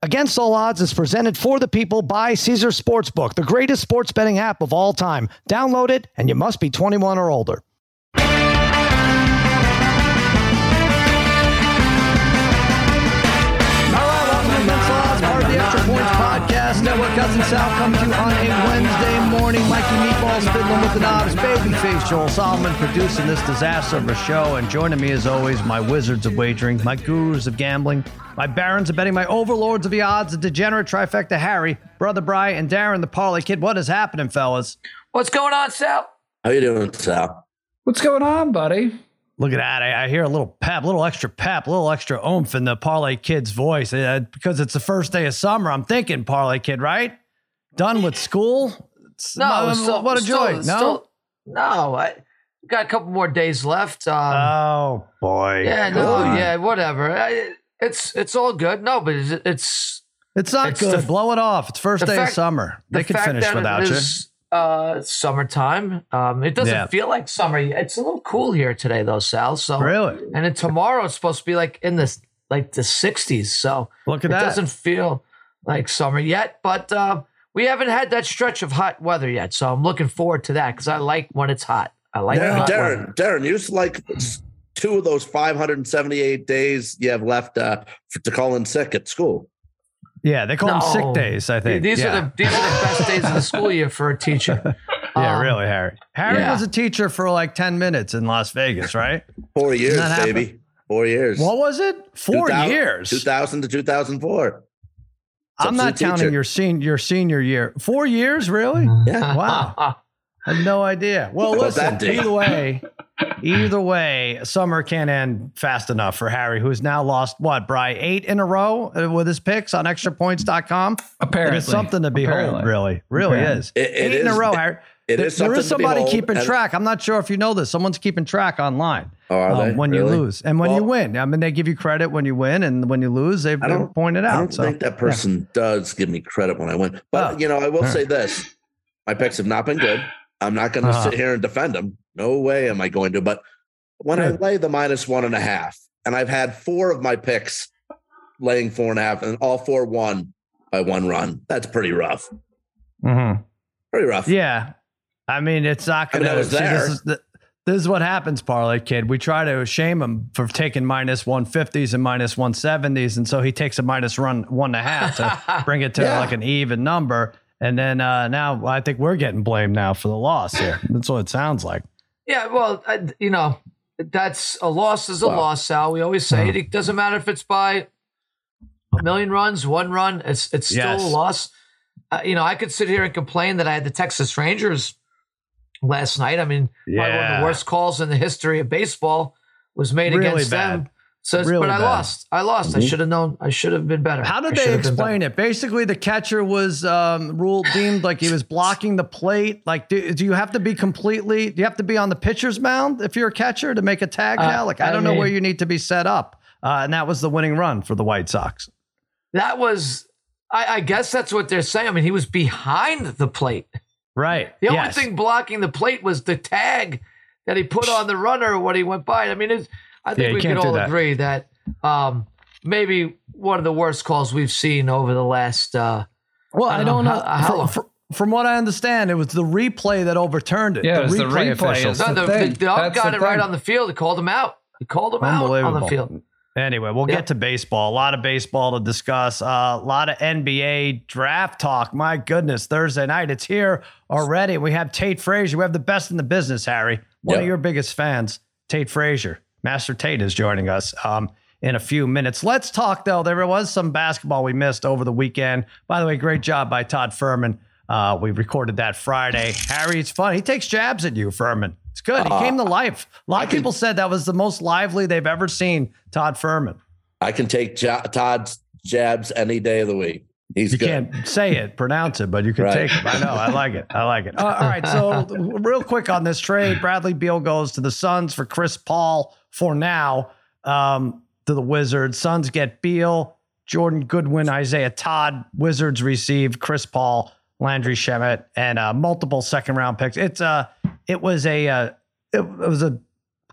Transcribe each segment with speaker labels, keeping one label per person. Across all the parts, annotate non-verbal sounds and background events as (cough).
Speaker 1: Against All Odds is presented for the people by Caesar Sportsbook, the greatest sports betting app of all time. Download it, and you must be 21 or older. Podcast Network. Cousin Sal coming to you on a Wednesday morning. Mikey Meatballs fiddling with the knobs. Babyface Joel Solomon producing this disaster of a show. And joining me as always, my wizards of wagering, my gurus of gambling, my barons of betting, my overlords of the odds, the degenerate trifecta Harry, Brother Bry, and Darren the Parlay Kid. What is happening, fellas?
Speaker 2: What's going on, Sal?
Speaker 3: How you doing, Sal?
Speaker 4: What's going on, buddy?
Speaker 1: Look at that. I, I, hear a little pep, a little extra pep, a little extra oomph in the Parlay Kid's voice uh, because it's the first day of summer. I'm thinking Parlay Kid, right? Done with school?
Speaker 2: It's, no, still, what a joy. no? Still, no, I got a couple more days left. Um,
Speaker 1: oh, boy.
Speaker 2: Yeah, no, yeah, whatever. I, it's it's all good. No, but it's
Speaker 1: it's, it's not it's good. The, Blow it off. It's first day fact, of summer. They could finish without you
Speaker 2: uh summertime. Um it doesn't yeah. feel like summer. It's a little cool here today though, Sal. So
Speaker 1: Really?
Speaker 2: And then tomorrow it's supposed to be like in this like the 60s. So
Speaker 1: Look at
Speaker 2: it
Speaker 1: that.
Speaker 2: doesn't feel like summer yet, but uh, we haven't had that stretch of hot weather yet. So I'm looking forward to that cuz I like when it's hot. I like
Speaker 3: Darren, Darren, weather. Darren, you just like (clears throat) two of those 578 days you have left uh, to call in sick at school.
Speaker 1: Yeah, they call no. them sick days. I think
Speaker 2: these
Speaker 1: yeah.
Speaker 2: are the these are the best days of the school year for a teacher. (laughs)
Speaker 1: yeah, um, really, Harry. Harry yeah. was a teacher for like ten minutes in Las Vegas, right?
Speaker 3: Four years, baby. Four years.
Speaker 1: What was it? Four years.
Speaker 3: Two thousand to two thousand four.
Speaker 1: I'm not counting your senior your senior year. Four years, really? (laughs)
Speaker 3: Yeah.
Speaker 1: Wow. I had no idea. Well, listen. Either way, (laughs) Either way, summer can't end fast enough for Harry, who's now lost what, Bry, eight in a row uh, with his picks on extrapoints.com.
Speaker 4: Apparently.
Speaker 1: It's something to behold, Apparently. really. Really Apparently. is. It, it eight is, in a row, Harry. It there, is there is somebody keeping track. I'm not sure if you know this. Someone's keeping track online
Speaker 3: oh, um,
Speaker 1: when really? you lose and when well, you win. I mean, they give you credit when you win, and when you lose, they, they point it out. I
Speaker 3: don't
Speaker 1: so,
Speaker 3: think that person yeah. does give me credit when I win. But, oh. you know, I will say this my picks have not been good. I'm not going to uh-huh. sit here and defend them. No way am I going to. But when I lay the minus one and a half, and I've had four of my picks laying four and a half, and all four won by one run. That's pretty rough.
Speaker 1: Mm-hmm.
Speaker 3: Pretty rough.
Speaker 1: Yeah. I mean, it's not going
Speaker 3: to. Mean, there.
Speaker 1: This is, the, this is what happens, Parlay Kid. We try to shame him for taking minus 150s and minus 170s. And so he takes a minus run one and a half to (laughs) bring it to yeah. like an even number. And then uh, now I think we're getting blamed now for the loss here. (laughs) That's what it sounds like.
Speaker 2: Yeah, well, I, you know, that's a loss is a well, loss, Sal. We always say it. it. doesn't matter if it's by a million runs, one run. It's it's still yes. a loss. Uh, you know, I could sit here and complain that I had the Texas Rangers last night. I mean, yeah. one of the worst calls in the history of baseball was made really against bad. them. So, really but I bad. lost. I lost. Mm-hmm. I should have known. I should have been better.
Speaker 1: How did they explain it? Basically, the catcher was um, ruled deemed like he was blocking the plate. Like, do, do, you have to be completely? Do you have to be on the pitcher's mound if you're a catcher to make a tag uh, now? Like, I, I don't mean, know where you need to be set up. Uh, and that was the winning run for the White Sox.
Speaker 2: That was, I, I, guess that's what they're saying. I mean, he was behind the plate.
Speaker 1: Right.
Speaker 2: The
Speaker 1: yes.
Speaker 2: only thing blocking the plate was the tag that he put on the runner when he went by. I mean, it's I think yeah, we can all that. agree that um, maybe one of the worst calls we've seen over the last. Uh,
Speaker 1: well, I don't, know. How, how for, for, from what I understand, it was the replay that overturned it.
Speaker 4: Yeah,
Speaker 1: the,
Speaker 4: it replay, the replay officials.
Speaker 2: No, the, the, the, got it thing. right on the field. He called him out. He called him out on the field.
Speaker 1: Anyway, we'll get to baseball. A lot of baseball to discuss. Uh, a lot of NBA draft talk. My goodness, Thursday night. It's here already. We have Tate Frazier. We have the best in the business, Harry. One yep. of your biggest fans, Tate Frazier. Master Tate is joining us um, in a few minutes. Let's talk, though. There was some basketball we missed over the weekend. By the way, great job by Todd Furman. Uh, we recorded that Friday. Harry, it's fun. He takes jabs at you, Furman. It's good. He uh, came to life. A lot I of people can, said that was the most lively they've ever seen Todd Furman.
Speaker 3: I can take Todd's jabs any day of the week. He's
Speaker 1: you
Speaker 3: good.
Speaker 1: can't say it, pronounce it, but you can right. take it. I know. I like it. I like it. Uh, all right. So, real quick on this trade Bradley Beal goes to the Suns for Chris Paul for now um, to the Wizards. Suns get Beal, Jordan Goodwin, Isaiah Todd. Wizards receive Chris Paul, Landry Shamet, and uh, multiple second round picks. It's uh, it was a uh, it, it was a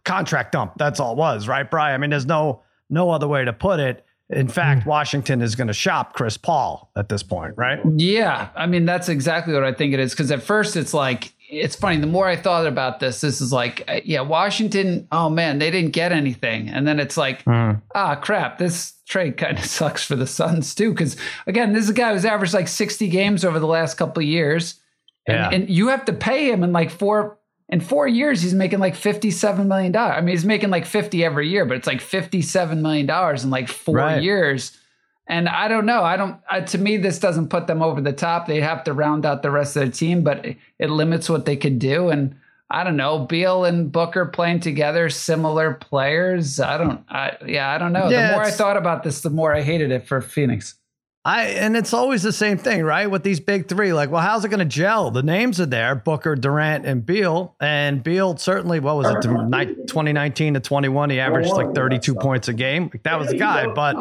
Speaker 1: contract dump. That's all it was, right, Brian? I mean, there's no no other way to put it. in fact, mm. Washington is going to shop Chris Paul at this point, right?
Speaker 4: Yeah. I mean, that's exactly what I think it is. Because at first it's like, it's funny. The more I thought about this, this is like, uh, yeah, Washington, oh man, they didn't get anything. And then it's like, mm. ah, crap, this trade kind of (laughs) sucks for the Suns too. Because again, this is a guy who's averaged like 60 games over the last couple of years. And, yeah. and you have to pay him in like four in four years, he's making like $57 million. I mean, he's making like 50 every year, but it's like $57 million in like four right. years. And I don't know. I don't, uh, to me, this doesn't put them over the top. They have to round out the rest of their team, but it, it limits what they could do. And I don't know, Beal and Booker playing together, similar players. I don't, I, yeah, I don't know. Yeah, the more I thought about this, the more I hated it for Phoenix.
Speaker 1: I and it's always the same thing, right? With these big three, like, well, how's it going to gel? The names are there: Booker, Durant, and Beal. And Beal certainly, what was it, 2019 to 21? He averaged like 32 points a game. Like, that was the guy. But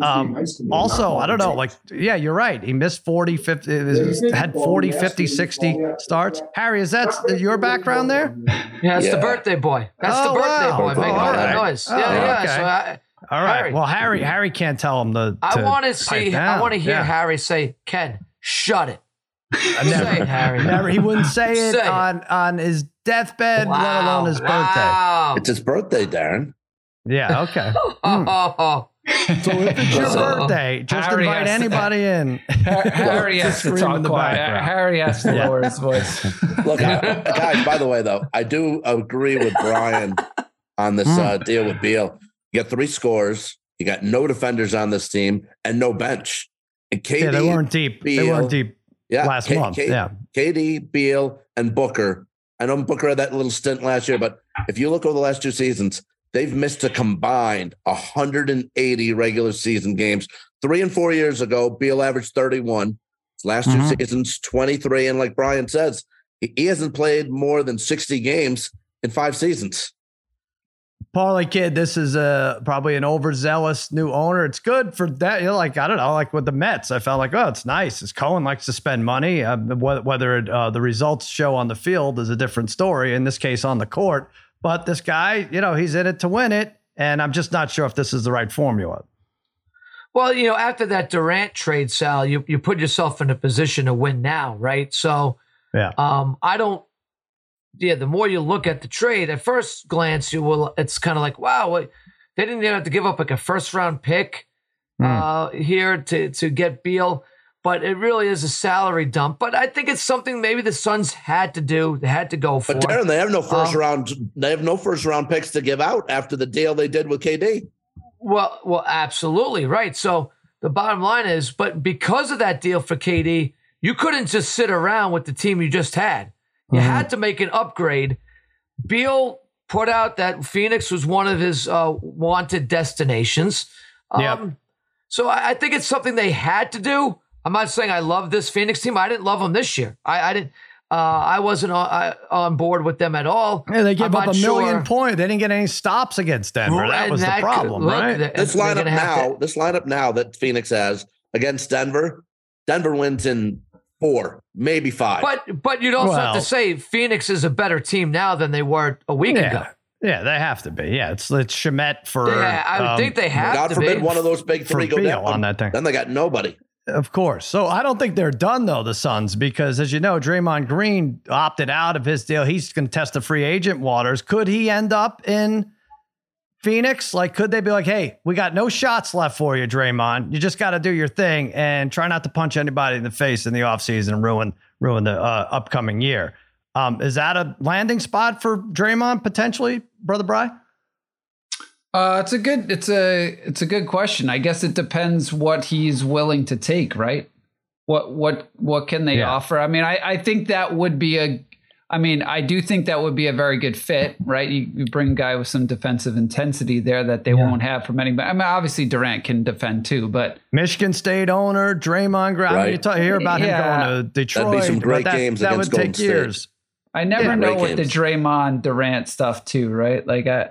Speaker 1: um, also, I don't know. Like, yeah, you're right. He missed 40, 50, had 40, 50, 60 starts. Harry, is that your background there?
Speaker 2: Yeah, it's yeah. the birthday boy. That's oh, the birthday wow. boy making all that noise. Oh, yeah, yeah. Okay. So I,
Speaker 1: all right. Harry. Well, Harry, Harry can't tell him the.
Speaker 2: I want to see. Down. I want to hear yeah. Harry say, "Ken, shut it."
Speaker 1: never, say it, Harry. Never. He wouldn't say it say on it. on his deathbed, wow. let alone his wow.
Speaker 3: birthday. It's his birthday, Darren.
Speaker 1: Yeah. Okay. (laughs) mm. So if it's your (laughs) birthday, just Harry invite anybody (laughs) to, in.
Speaker 4: Harry has to talk quiet. Harry has to lower his voice.
Speaker 3: Look, I, guys. By the way, though, I do agree with Brian on this mm. uh, deal with Beal. You got three scores. You got no defenders on this team and no bench. And KD,
Speaker 1: yeah, they weren't deep. Beal, they weren't deep yeah, last K- month. K- yeah,
Speaker 3: KD, Beal, and Booker. I know Booker had that little stint last year, but if you look over the last two seasons, they've missed a combined 180 regular season games. Three and four years ago, Beal averaged 31. last mm-hmm. two seasons, 23. And like Brian says, he hasn't played more than 60 games in five seasons.
Speaker 1: Paulie kid, this is a probably an overzealous new owner. It's good for that. You know, like I don't know, like with the Mets, I felt like oh, it's nice. As Cohen likes to spend money, uh, whether it, uh, the results show on the field is a different story. In this case, on the court, but this guy, you know, he's in it to win it, and I'm just not sure if this is the right formula.
Speaker 2: Well, you know, after that Durant trade, Sal, you you put yourself in a position to win now, right? So, yeah, um, I don't yeah, the more you look at the trade, at first glance, you will. It's kind of like, wow, they didn't even have to give up like a first round pick mm. uh, here to to get Beal, but it really is a salary dump. But I think it's something maybe the Suns had to do. They had to go for.
Speaker 3: But Darren, they have no first um, round. They have no first round picks to give out after the deal they did with KD.
Speaker 2: Well, well, absolutely right. So the bottom line is, but because of that deal for KD, you couldn't just sit around with the team you just had. You mm-hmm. had to make an upgrade. Beal put out that Phoenix was one of his uh, wanted destinations. Um, yep. So I, I, think it's something they had to do. I'm not saying I love this Phoenix team. I didn't love them this year. I, I didn't. Uh, I wasn't on, I, on, board with them at all.
Speaker 1: Yeah, they gave I'm up a sure. million point. They didn't get any stops against Denver. That was that the problem, look, right?
Speaker 3: This lineup now, to, this lineup now that Phoenix has against Denver, Denver wins in four, maybe five.
Speaker 2: But but you'd also well, have to say Phoenix is a better team now than they were a week
Speaker 1: yeah.
Speaker 2: ago.
Speaker 1: Yeah, they have to be. Yeah, it's it's Shamet for.
Speaker 2: Yeah, I would um, think they have.
Speaker 3: God forbid
Speaker 2: be.
Speaker 3: one of those big three go down
Speaker 1: on that thing.
Speaker 3: Then they got nobody.
Speaker 1: Of course. So I don't think they're done though, the Suns, because as you know, Draymond Green opted out of his deal. He's going to test the free agent waters. Could he end up in Phoenix, like, could they be like, hey, we got no shots left for you, Draymond. You just got to do your thing and try not to punch anybody in the face in the offseason and ruin ruin the uh, upcoming year. Um, is that a landing spot for Draymond potentially, brother Bry?
Speaker 4: Uh, it's a good it's a it's a good question. I guess it depends what he's willing to take, right? What what what can they yeah. offer? I mean, I, I think that would be a I mean, I do think that would be a very good fit, right? You, you bring a guy with some defensive intensity there that they yeah. won't have from anybody. I mean, obviously Durant can defend too, but
Speaker 1: Michigan State owner Draymond Green. Right. I mean, you talk, hear about yeah. him going to Detroit. That'd be some great that, games that would take State. years.
Speaker 4: I never yeah, know what games. the Draymond Durant stuff too, right? Like, I,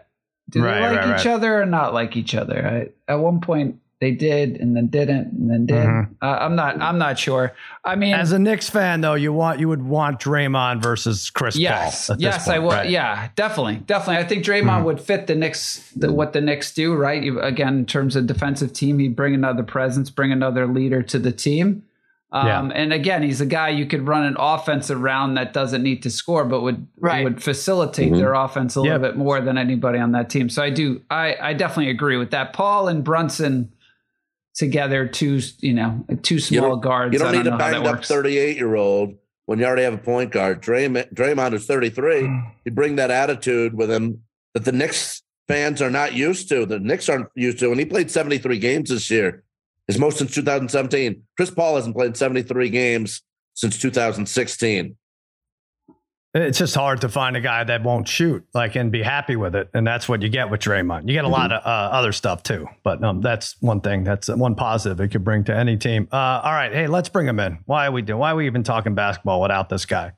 Speaker 4: do they like right, each other or not like each other? I, at one point, they did and then didn't and then did. Mm-hmm. Uh, I'm not. I'm not sure. I mean,
Speaker 1: as a Knicks fan, though, you want you would want Draymond versus Chris
Speaker 4: yes,
Speaker 1: Paul.
Speaker 4: Yes,
Speaker 1: point,
Speaker 4: I would.
Speaker 1: Right?
Speaker 4: Yeah, definitely, definitely. I think Draymond mm-hmm. would fit the Knicks, the, what the Knicks do. Right. Again, in terms of defensive team, he'd bring another presence, bring another leader to the team. Um, yeah. And again, he's a guy you could run an offense around that doesn't need to score, but would right. would facilitate mm-hmm. their offense a little bit more than anybody on that team. So I do, I, I definitely agree with that. Paul and Brunson together, two you know, two small
Speaker 3: you
Speaker 4: guards.
Speaker 3: You don't, don't need a banged up thirty-eight year old when you already have a point guard. Draymond, Draymond is thirty-three. Hmm. you bring that attitude with him that the Knicks fans are not used to. The Knicks aren't used to, and he played seventy-three games this year his most since 2017. Chris Paul hasn't played 73 games since 2016.
Speaker 1: It's just hard to find a guy that won't shoot, like, and be happy with it, and that's what you get with Draymond. You get a mm-hmm. lot of uh, other stuff too, but um, that's one thing. That's one positive it could bring to any team. Uh, all right, hey, let's bring him in. Why are we doing? Why are we even talking basketball without this guy?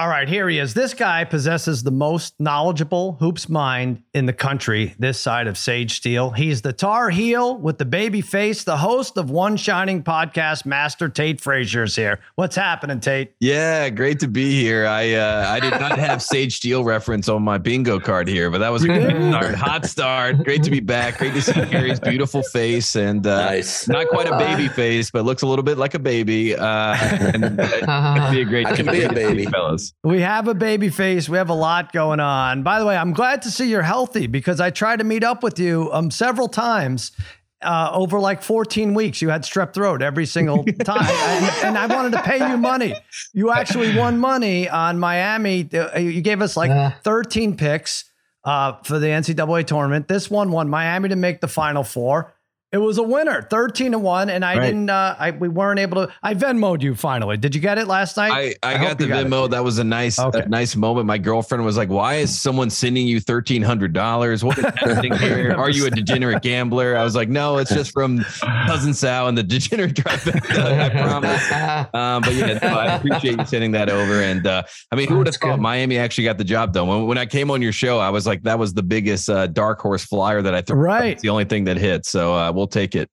Speaker 1: All right, here he is. This guy possesses the most knowledgeable hoops mind in the country this side of Sage Steele. He's the Tar Heel with the baby face, the host of One Shining Podcast, Master Tate Frazier is here. What's happening, Tate?
Speaker 5: Yeah, great to be here. I uh, I did not (laughs) have Sage Steele reference on my bingo card here, but that was a good start. Hot start. Great to be back. Great to see Gary's (laughs) beautiful face and uh, nice. not quite a baby face, but looks a little bit like a baby. Uh, and, uh, (laughs) be a great
Speaker 3: I can be a baby,
Speaker 5: fellas.
Speaker 1: We have a baby face. We have a lot going on. By the way, I'm glad to see you're healthy because I tried to meet up with you um, several times uh, over like 14 weeks. You had strep throat every single (laughs) time. and, and, I wanted to pay you money. You actually won money on Miami. Uh, you gave us like 13 picks uh, for the NCAA tournament. This one won Miami to make the final four. It was a winner, thirteen to one, and I right. didn't. Uh, I we weren't able to. I Venmoed you finally. Did you get it last night?
Speaker 5: I, I, I got the got Venmo. It. That was a nice, okay. a nice moment. My girlfriend was like, "Why is someone sending you thirteen hundred dollars? What is happening here? (laughs) Are you a degenerate gambler?" I was like, "No, it's just from cousin Sal and the degenerate trifecta." I promise. Um, but yeah, no, I appreciate you sending that over. And uh, I mean, who would have thought Miami actually got the job done? When, when I came on your show, I was like, that was the biggest uh, dark horse flyer that I threw.
Speaker 1: Right,
Speaker 5: it's the only thing that hit. So. Uh, we'll take it.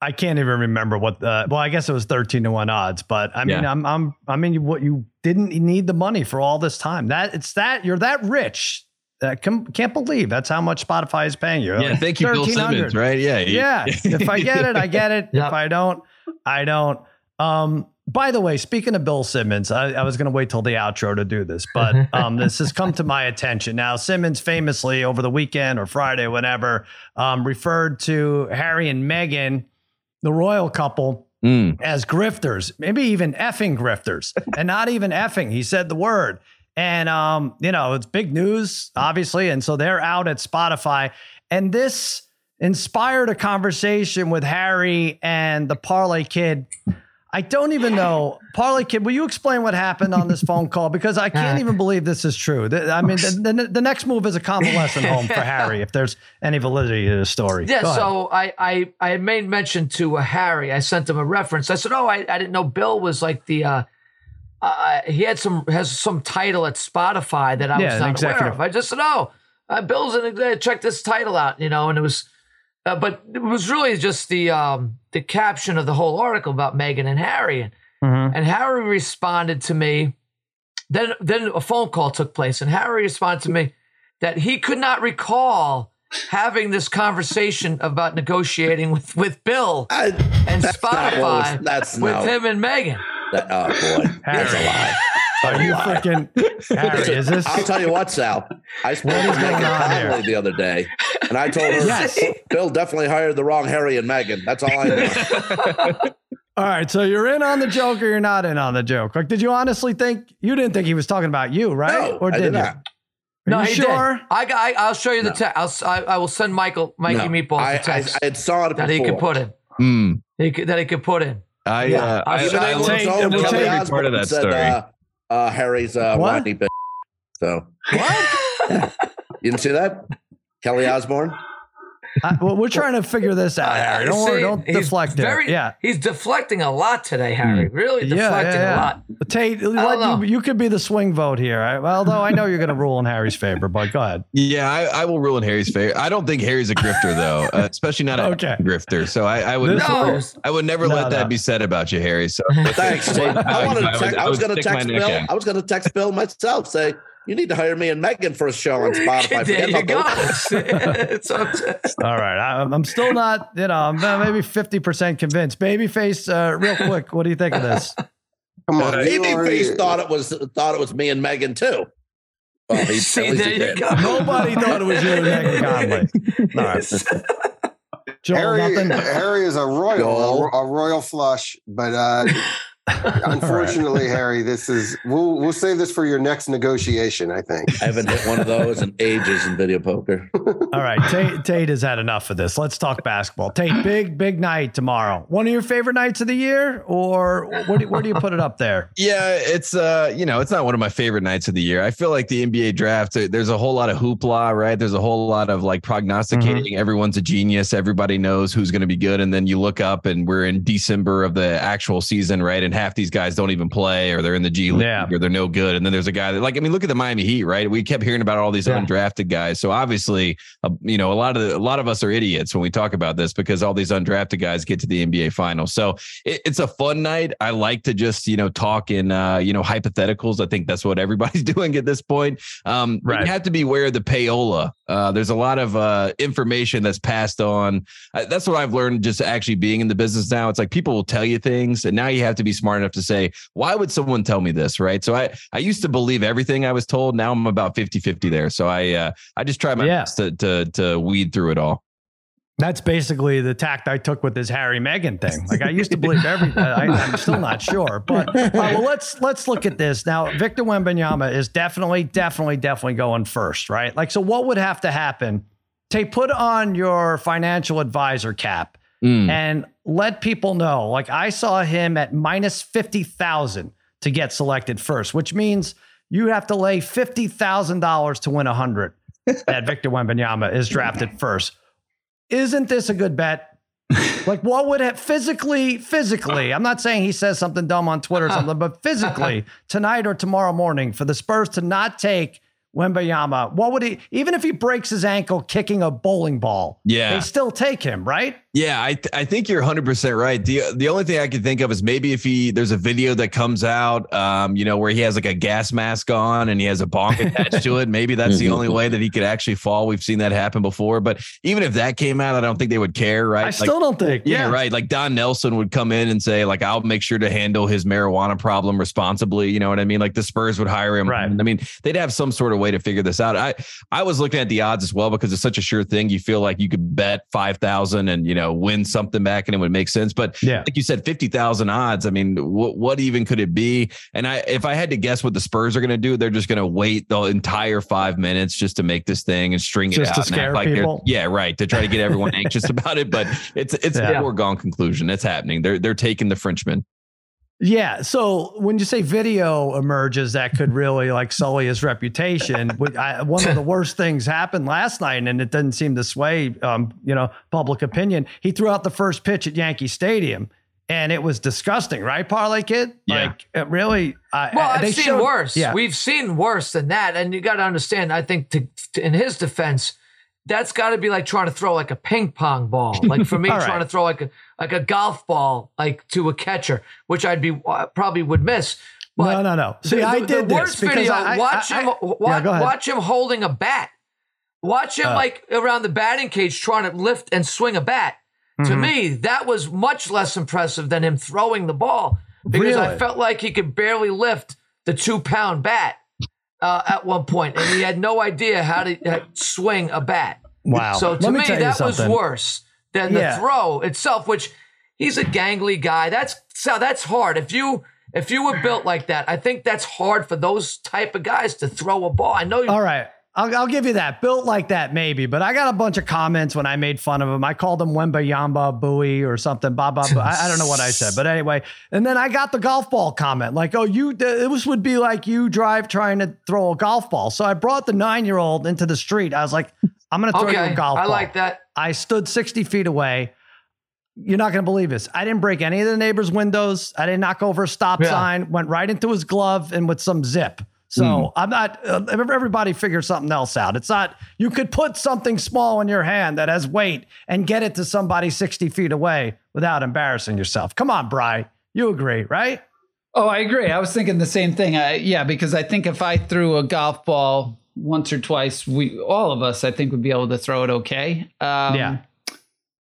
Speaker 1: I can't even remember what the well, I guess it was 13 to 1 odds, but I mean, yeah. I'm I'm I mean, what you didn't need the money for all this time. That it's that you're that rich. I can't believe that's how much Spotify is paying you.
Speaker 5: Yeah, like thank you, Bill Simmons, right? Yeah.
Speaker 1: Yeah. if I get it, I get it. Yep. (laughs) If I don't, I don't. Um, by the way, speaking of Bill Simmons, I, I was going to wait till the outro to do this, but (laughs) um, this has come to my attention. Now, Simmons famously over the weekend or Friday, whenever, um, referred to Harry and Meghan, the royal couple, mm. as grifters, maybe even effing grifters, (laughs) and not even effing. He said the word. And, um, you know, it's big news, obviously. And so they're out at Spotify. And this inspired a conversation with Harry and the Parlay Kid I don't even know. (laughs) Parley Kid, will you explain what happened on this phone call? Because I can't even (laughs) believe this is true. I mean, the, the, the next move is a convalescent home for (laughs) Harry, if there's any validity to the story.
Speaker 2: Yeah, so I, I, I made mention to uh, Harry. I sent him a reference. I said, oh, I, I didn't know Bill was like the, uh, uh, he had some, has some title at Spotify that I yeah, was not aware of. I just said, oh, uh, Bill's in, uh, check this title out, you know, and it was, uh, but it was really just the um, the caption of the whole article about Meghan and Harry. Mm-hmm. And Harry responded to me. Then then a phone call took place, and Harry responded to me that he could not recall having this conversation about negotiating with with Bill I, and Spotify that's with no, him and Meghan.
Speaker 3: That, oh boy, that's a lie.
Speaker 1: Are you freaking (laughs) Harry? Is this?
Speaker 3: I'll tell you what, Sal. I spoke to Meghan Conley the other day, and I told her, yes. Bill definitely hired the wrong Harry and Meghan. That's all I know. (laughs)
Speaker 1: all right, so you're in on the joke, or you're not in on the joke. Like, did you honestly think you didn't think he was talking about you, right?
Speaker 3: No, or did, did you? Not.
Speaker 2: no, he sure? Did. I got. I, will show you the no. text. I'll. I, I, will send Michael, Mikey no, Meatballs I, the text.
Speaker 3: I, I saw it before.
Speaker 2: that he could put in.
Speaker 5: Mm.
Speaker 2: He could, that he could put in.
Speaker 5: I. Yeah. Uh, I, I, I, I,
Speaker 3: I, part of that said, story. Uh, uh, Harry's uh, Rodney bitch. So
Speaker 1: what? (laughs)
Speaker 3: you didn't see that? Kelly Osbourne.
Speaker 1: I, well, we're trying to figure this out, Harry. Don't worry, don't deflect
Speaker 2: very,
Speaker 1: there. Yeah,
Speaker 2: he's deflecting a lot today, Harry. Mm. Really deflecting yeah, yeah, yeah. a lot.
Speaker 1: Tate, you, you, could be the swing vote here. although I know you're going to rule in Harry's favor, but go ahead. (laughs)
Speaker 5: Yeah, I, I, will rule in Harry's favor. I don't think Harry's a grifter though, uh, especially not a okay. grifter. So I, I would, no. I would never no, let no. that be said about you, Harry. So (laughs)
Speaker 3: thanks, Tate. I, I, was going to text Bill. I was going to text Bill myself. Say you need to hire me and Megan for a show on Spotify. (laughs)
Speaker 2: there you go.
Speaker 1: All right. I, am still not, you know, I'm maybe 50% convinced. Babyface, uh, real quick, what do you think of this?
Speaker 3: Come on. Uh, Babyface thought it was thought it was me and Megan too.
Speaker 2: Well, he, (laughs) See, there you go.
Speaker 1: Nobody thought it was you and Megan Conley. (laughs) All right.
Speaker 6: Joel, Harry, Harry is a royal, a, a, royal flush, but uh, (laughs) Unfortunately, right. Harry, this is we'll we'll save this for your next negotiation. I think
Speaker 3: I haven't hit one of those in ages in video poker. (laughs)
Speaker 1: All right, Tate, Tate has had enough of this. Let's talk basketball. Tate, big big night tomorrow. One of your favorite nights of the year, or where do, where do you put it up there?
Speaker 5: Yeah, it's uh you know it's not one of my favorite nights of the year. I feel like the NBA draft. There's a whole lot of hoopla, right? There's a whole lot of like prognosticating. Mm-hmm. Everyone's a genius. Everybody knows who's going to be good, and then you look up and we're in December of the actual season, right? And and half these guys don't even play or they're in the G League yeah. or they're no good. And then there's a guy that, like, I mean, look at the Miami Heat, right? We kept hearing about all these yeah. undrafted guys. So obviously, uh, you know, a lot of the, a lot of us are idiots when we talk about this because all these undrafted guys get to the NBA finals. So it, it's a fun night. I like to just, you know, talk in, uh, you know, hypotheticals. I think that's what (laughs) everybody's doing at this point. Um, right. You have to be aware of the payola. Uh, there's a lot of uh, information that's passed on. That's what I've learned just actually being in the business now. It's like people will tell you things, and now you have to be smart enough to say, why would someone tell me this? Right. So I, I used to believe everything I was told. Now I'm about 50, 50 there. So I, uh, I just try my yeah. best to, to, to weed through it all.
Speaker 1: That's basically the tact I took with this Harry Meghan thing. Like I used to (laughs) believe everything. I, am still not sure, but uh, well, let's let's look at this now. Victor Wembanyama is definitely, definitely, definitely going first, right? Like, so what would have to happen to put on your financial advisor cap mm. and let people know. Like I saw him at minus 50,000 to get selected first, which means you have to lay $50,000 to win 100 (laughs) that Victor Wembanyama is drafted first. Isn't this a good bet? (laughs) like what would have physically physically i'm not saying he says something dumb on twitter or (laughs) something but physically tonight or tomorrow morning for the spurs to not take Wembanyama, what would he, even if he breaks his ankle kicking a bowling ball,
Speaker 5: yeah,
Speaker 1: they still take him, right?
Speaker 5: Yeah, I th- I think you're 100 percent right. the The only thing I can think of is maybe if he there's a video that comes out, um, you know, where he has like a gas mask on and he has a bonk attached to it. Maybe that's the only way that he could actually fall. We've seen that happen before, but even if that came out, I don't think they would care, right? I
Speaker 1: like, still don't think.
Speaker 5: Yeah, yeah, right. Like Don Nelson would come in and say, like, I'll make sure to handle his marijuana problem responsibly. You know what I mean? Like the Spurs would hire him.
Speaker 1: Right. I
Speaker 5: mean, they'd have some sort of way to figure this out. I I was looking at the odds as well because it's such a sure thing. You feel like you could bet five thousand and you know win something back and it would make sense. But yeah. like you said, 50,000 odds. I mean, what, what even could it be? And I, if I had to guess what the Spurs are going to do, they're just going to wait the entire five minutes just to make this thing and string
Speaker 1: just
Speaker 5: it out.
Speaker 1: To scare like people.
Speaker 5: Yeah, right. To try to get everyone (laughs) anxious about it. But it's, it's yeah. a foregone conclusion. It's happening. They're, they're taking the Frenchman.
Speaker 1: Yeah. So when you say video emerges, that could really like sully his reputation. I, one of the worst things happened last night, and it didn't seem to sway, um, you know, public opinion. He threw out the first pitch at Yankee Stadium, and it was disgusting, right, Parlay Kid?
Speaker 5: Yeah.
Speaker 1: Like it really.
Speaker 2: I, well, I've seen showed, worse. Yeah. We've seen worse than that, and you got to understand. I think to, to, in his defense that's got to be like trying to throw like a ping pong ball. Like for (laughs) me, trying right. to throw like a like a golf ball like to a catcher, which I'd be uh, probably would miss.
Speaker 1: But no, no, no. See, the, I did the worst video.
Speaker 2: I, watch I, him. I, watch, yeah, watch him holding a bat. Watch him uh, like around the batting cage trying to lift and swing a bat. Mm-hmm. To me, that was much less impressive than him throwing the ball because really? I felt like he could barely lift the two pound bat uh, at one point, and he had no idea how to uh, swing a bat.
Speaker 1: Wow.
Speaker 2: So to me, me that was worse than yeah. the throw itself, which he's a gangly guy. That's so that's hard. If you if you were built like that, I think that's hard for those type of guys to throw a ball. I know. You,
Speaker 1: All right. I'll, I'll give you that. Built like that, maybe. But I got a bunch of comments when I made fun of him. I called him Wemba Yamba Bowie or something. Blah. I, I, don't know what I said. But anyway. And then I got the golf ball comment like, oh, you, this would be like you drive trying to throw a golf ball. So I brought the nine year old into the street. I was like, I'm going to throw okay, you a golf ball.
Speaker 2: I like that.
Speaker 1: I stood 60 feet away. You're not going to believe this. I didn't break any of the neighbors' windows. I didn't knock over a stop yeah. sign. Went right into his glove and with some zip. So mm. I'm not. Uh, everybody figure something else out. It's not. You could put something small in your hand that has weight and get it to somebody 60 feet away without embarrassing yourself. Come on, Bry. You agree, right?
Speaker 4: Oh, I agree. I was thinking the same thing. I, yeah, because I think if I threw a golf ball once or twice, we all of us, I think, would be able to throw it okay. Um,
Speaker 1: yeah.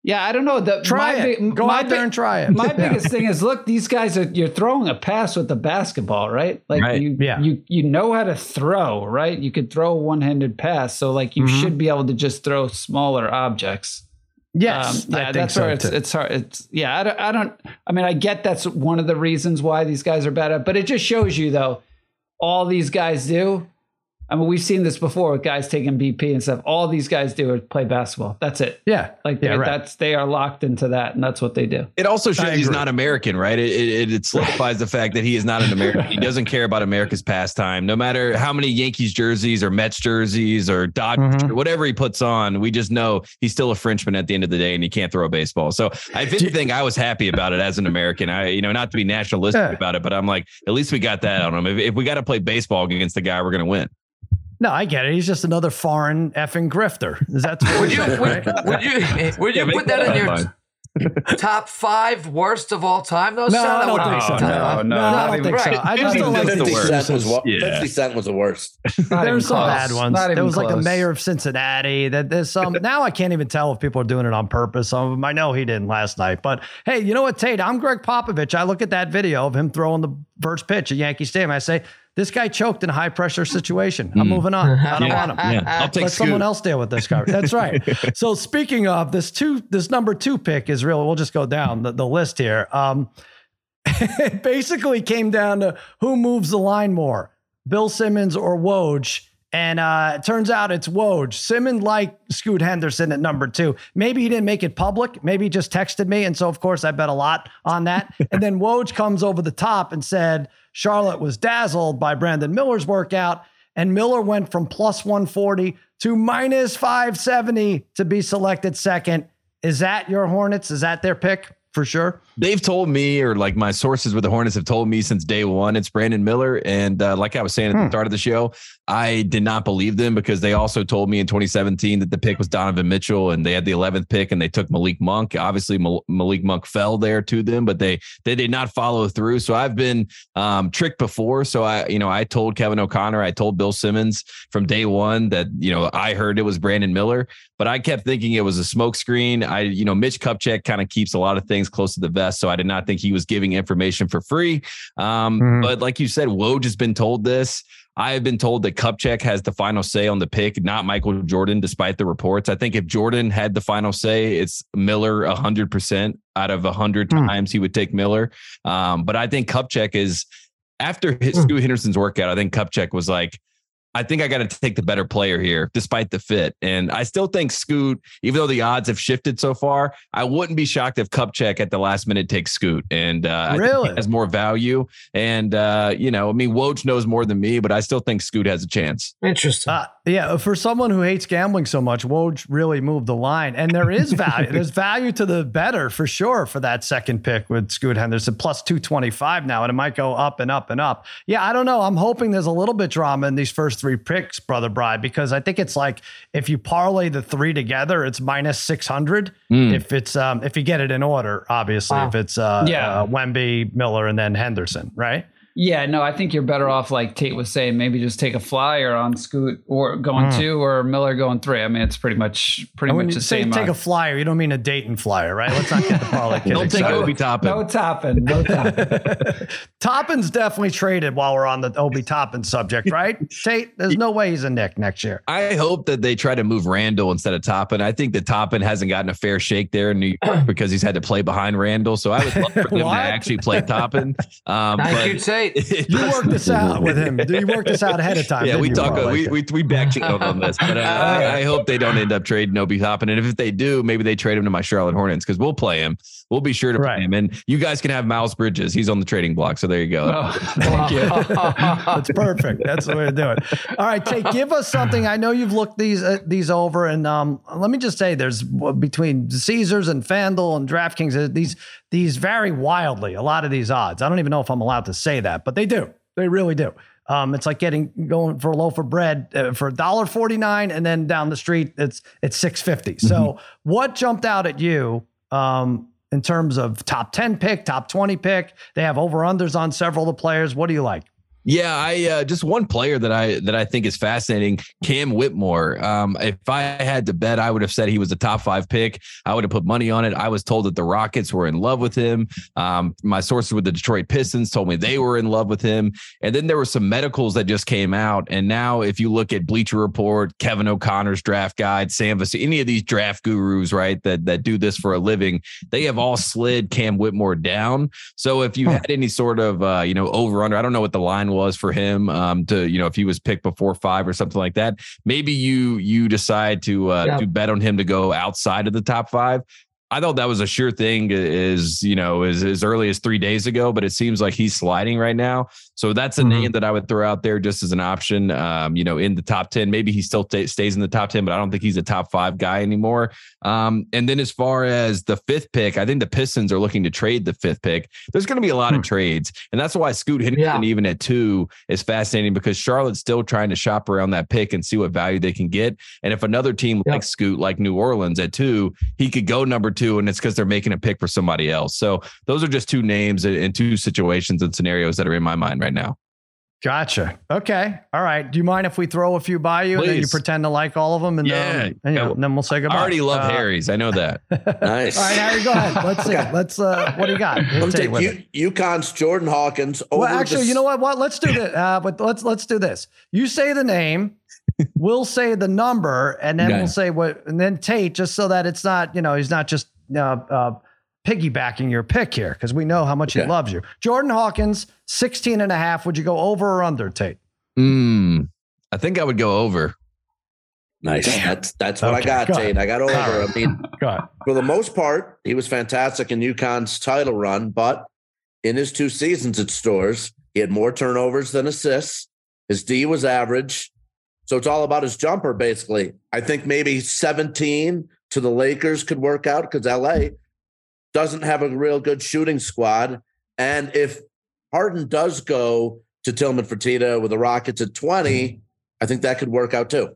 Speaker 4: Yeah, I don't know. The,
Speaker 1: try it. Big, Go out there and try it.
Speaker 4: My (laughs) yeah. biggest thing is, look, these guys are. You're throwing a pass with the basketball, right? Like right. you, yeah. you, you know how to throw, right? You could throw a one-handed pass, so like you mm-hmm. should be able to just throw smaller objects.
Speaker 1: Yes,
Speaker 4: um, yeah, that's so where it's, it's hard. It's yeah, I don't, I don't. I mean, I get that's one of the reasons why these guys are bad at, but it just shows you though, all these guys do I mean, we've seen this before with guys taking BP and stuff. All these guys do is play basketball. That's it.
Speaker 1: Yeah,
Speaker 4: like
Speaker 1: yeah,
Speaker 4: right. that's they are locked into that, and that's what they do.
Speaker 5: It also shows he's not American, right? It, it, it solidifies the fact that he is not an American. he doesn't care about America's pastime. No matter how many Yankees jerseys or Mets jerseys or Dodgers, mm-hmm. whatever he puts on, we just know he's still a Frenchman at the end of the day, and he can't throw a baseball. So, if anything, I was happy about it as an American. I, you know, not to be nationalistic yeah. about it, but I'm like, at least we got that on him. If, if we got to play baseball against the guy, we're going to win.
Speaker 1: No, I get it. He's just another foreign effing grifter. Is that
Speaker 2: would you would, would, you would you put that in your top five worst of all time though?
Speaker 1: No, I don't think so. No, no, no, I don't think so. I just don't like
Speaker 3: 50 Cent was, yeah. 50 Cent was the worst. (laughs)
Speaker 1: There's some bad ones. There was close. like the mayor of Cincinnati. That there's some. (laughs) now I can't even tell if people are doing it on purpose. Some of them I know he didn't last night. But hey, you know what, Tate? I'm Gregg Popovich. I look at that video of him throwing the first pitch at Yankee Stadium. I say this guy choked in a high pressure situation. I'm mm. moving on. I don't yeah. want him. Yeah. I'll take Let Scoot. someone else deal with this guy. That's right. (laughs) so speaking of this two, this number two pick is real. We'll just go down the, the list here. Um, (laughs) it basically came down to who moves the line more, Bill Simmons or Woj. And uh, it turns out it's Woj. Simmons like Scoot Henderson at number two. Maybe he didn't make it public. Maybe he just texted me. And so, of course, I bet a lot on that. (laughs) and then Woj comes over the top and said, Charlotte was dazzled by Brandon Miller's workout, and Miller went from plus 140 to minus 570 to be selected second. Is that your Hornets? Is that their pick for sure?
Speaker 5: They've told me, or like my sources with the Hornets have told me since day one, it's Brandon Miller. And uh, like I was saying at the hmm. start of the show, I did not believe them because they also told me in 2017 that the pick was Donovan Mitchell, and they had the 11th pick, and they took Malik Monk. Obviously, Mal- Malik Monk fell there to them, but they they did not follow through. So I've been um, tricked before. So I, you know, I told Kevin O'Connor, I told Bill Simmons from day one that you know I heard it was Brandon Miller, but I kept thinking it was a smokescreen. I, you know, Mitch Kupchak kind of keeps a lot of things close to the vest so I did not think he was giving information for free. Um, mm. But like you said, Woj has been told this. I have been told that Kupchak has the final say on the pick, not Michael Jordan, despite the reports. I think if Jordan had the final say, it's Miller 100% out of 100 mm. times he would take Miller. Um, but I think Kupchak is, after his, mm. Scoot Henderson's workout, I think Kupchak was like, I think I got to take the better player here, despite the fit. And I still think Scoot, even though the odds have shifted so far, I wouldn't be shocked if Kupchak at the last minute takes Scoot. And uh,
Speaker 1: really
Speaker 5: has more value. And uh, you know, I mean, Woj knows more than me, but I still think Scoot has a chance.
Speaker 2: Interesting.
Speaker 1: Uh, yeah, for someone who hates gambling so much, Woj really moved the line, and there is value. (laughs) There's value to the better for sure for that second pick with Scoot Henderson plus two twenty five now, and it might go up and up and up. Yeah, I don't know. I'm hoping there's a little bit drama in these first three picks, brother Bry, because I think it's like if you parlay the three together, it's minus six hundred. Mm. If it's um if you get it in order, obviously, wow. if it's uh, yeah uh, Wemby, Miller, and then Henderson, right?
Speaker 4: Yeah, no, I think you're better off, like Tate was saying, maybe just take a flyer on Scoot or going mm. two or Miller going three. I mean, it's pretty much pretty much the
Speaker 1: say
Speaker 4: same.
Speaker 1: Take uh, a flyer. You don't mean a Dayton flyer, right? Let's not get the parlay kid. (laughs)
Speaker 5: don't take Obi Toppin.
Speaker 4: No Toppin. No (laughs) Toppin.
Speaker 1: Toppin's definitely traded while we're on the Obi Toppin subject, right? (laughs) Tate, there's no way he's a Knick next year.
Speaker 5: I hope that they try to move Randle instead of Toppin. I think that Toppin hasn't gotten a fair shake there in New York because he's had to play behind Randle. So I would love for him to actually play Toppin.
Speaker 2: Um, Thank you, Tate. (laughs)
Speaker 1: You worked this out with him. You worked this out ahead of time.
Speaker 5: Yeah, we talk. we, we we back on this, but uh, (laughs) I, I, hope they don't end up trading Obi Toppin. And if they do, maybe they trade him to my Charlotte Hornets because we'll play him. We'll be sure to right. him. And you guys can have Miles Bridges. He's on the trading block. So there you go. Oh, (laughs) (laughs) thank you. (laughs)
Speaker 1: That's perfect. That's the way to do it. All right, Tate, give us something. I know you've looked these uh, these over, and um, let me just say, there's between Caesars and FanDuel and DraftKings, uh, these these vary wildly. A lot of these odds. I don't even know if I'm allowed to say that, but they do. They really do. Um, it's like getting going for a loaf of bread uh, for $1.49 and then down the street it's it's 650. Mm-hmm. So what jumped out at you um, in terms of top 10 pick, top 20 pick? They have over unders on several of the players. What do you like?
Speaker 5: Yeah, I uh, just one player that I that I think is fascinating, Cam Whitmore. Um, if I had to bet, I would have said he was a top five pick. I would have put money on it. I was told that the Rockets were in love with him. Um, my sources with the Detroit Pistons told me they were in love with him. And then there were some medicals that just came out. And now, if you look at Bleacher Report, Kevin O'Connor's draft guide, Sam Vecenie, any of these draft gurus, right, that that do this for a living, they have all slid Cam Whitmore down. So if you had any sort of uh, you know over under, I don't know what the line was for him um, to you know if he was picked before five or something like that. Maybe you you decide to uh, yeah. to bet on him to go outside of the top five. I thought that was a sure thing is, you know, as, as early as three days ago, but it seems like he's sliding right now. So that's a mm-hmm. name that I would throw out there just as an option, um, you know, in the top 10. Maybe he still t- stays in the top 10, but I don't think he's a top five guy anymore. Um, and then as far as the fifth pick, I think the Pistons are looking to trade the fifth pick. There's going to be a lot mm-hmm. of hmm. trades. And that's why Scoot Henderson, yeah. even at two, is fascinating because Charlotte's still trying to shop around that pick and see what value they can get. And if another team yeah. like Scoot, like New Orleans at two, he could go number two, and it's because they're making a pick for somebody else. So those are just two names and two situations and scenarios that are in my mind right now.
Speaker 1: Gotcha. Okay. All right. Do you mind if we throw a few by you Please. and then you pretend to like all of them and, yeah. um, and, you know, and then we'll say goodbye?
Speaker 5: I already love uh, Harry's. I know that.
Speaker 3: nice. (laughs)
Speaker 1: All right, Harry, go ahead. Let's see. okay. Let's. Uh, what do you got?
Speaker 3: Let's take U- UConn's Jordan Hawkins.
Speaker 1: well, actually, you know what? What? Let's do this. Uh, but let's let's do this. You say the name. (laughs) we'll say the number, and then okay. we'll say what, and then Tate, just so that it's not, you know, he's not just uh, uh, piggybacking your pick here because we know how much he loves you. Jordan Hawkins, 16 and a half. Would you go over or under, Tate?
Speaker 5: Mm, I think I would go over.
Speaker 3: Nice. Damn. That's that's what okay, I got, go Tate. I got over. I mean, for the most part, he was fantastic in UConn's title run, but in his two seasons at Storrs, he had more turnovers than assists. His D was average. So it's all about his jumper, basically. I think maybe 17 to the Lakers could work out because LA doesn't have a real good shooting squad. And if Harden does go to Tillman Fertitta with the Rockets at 20, I think that could work out too.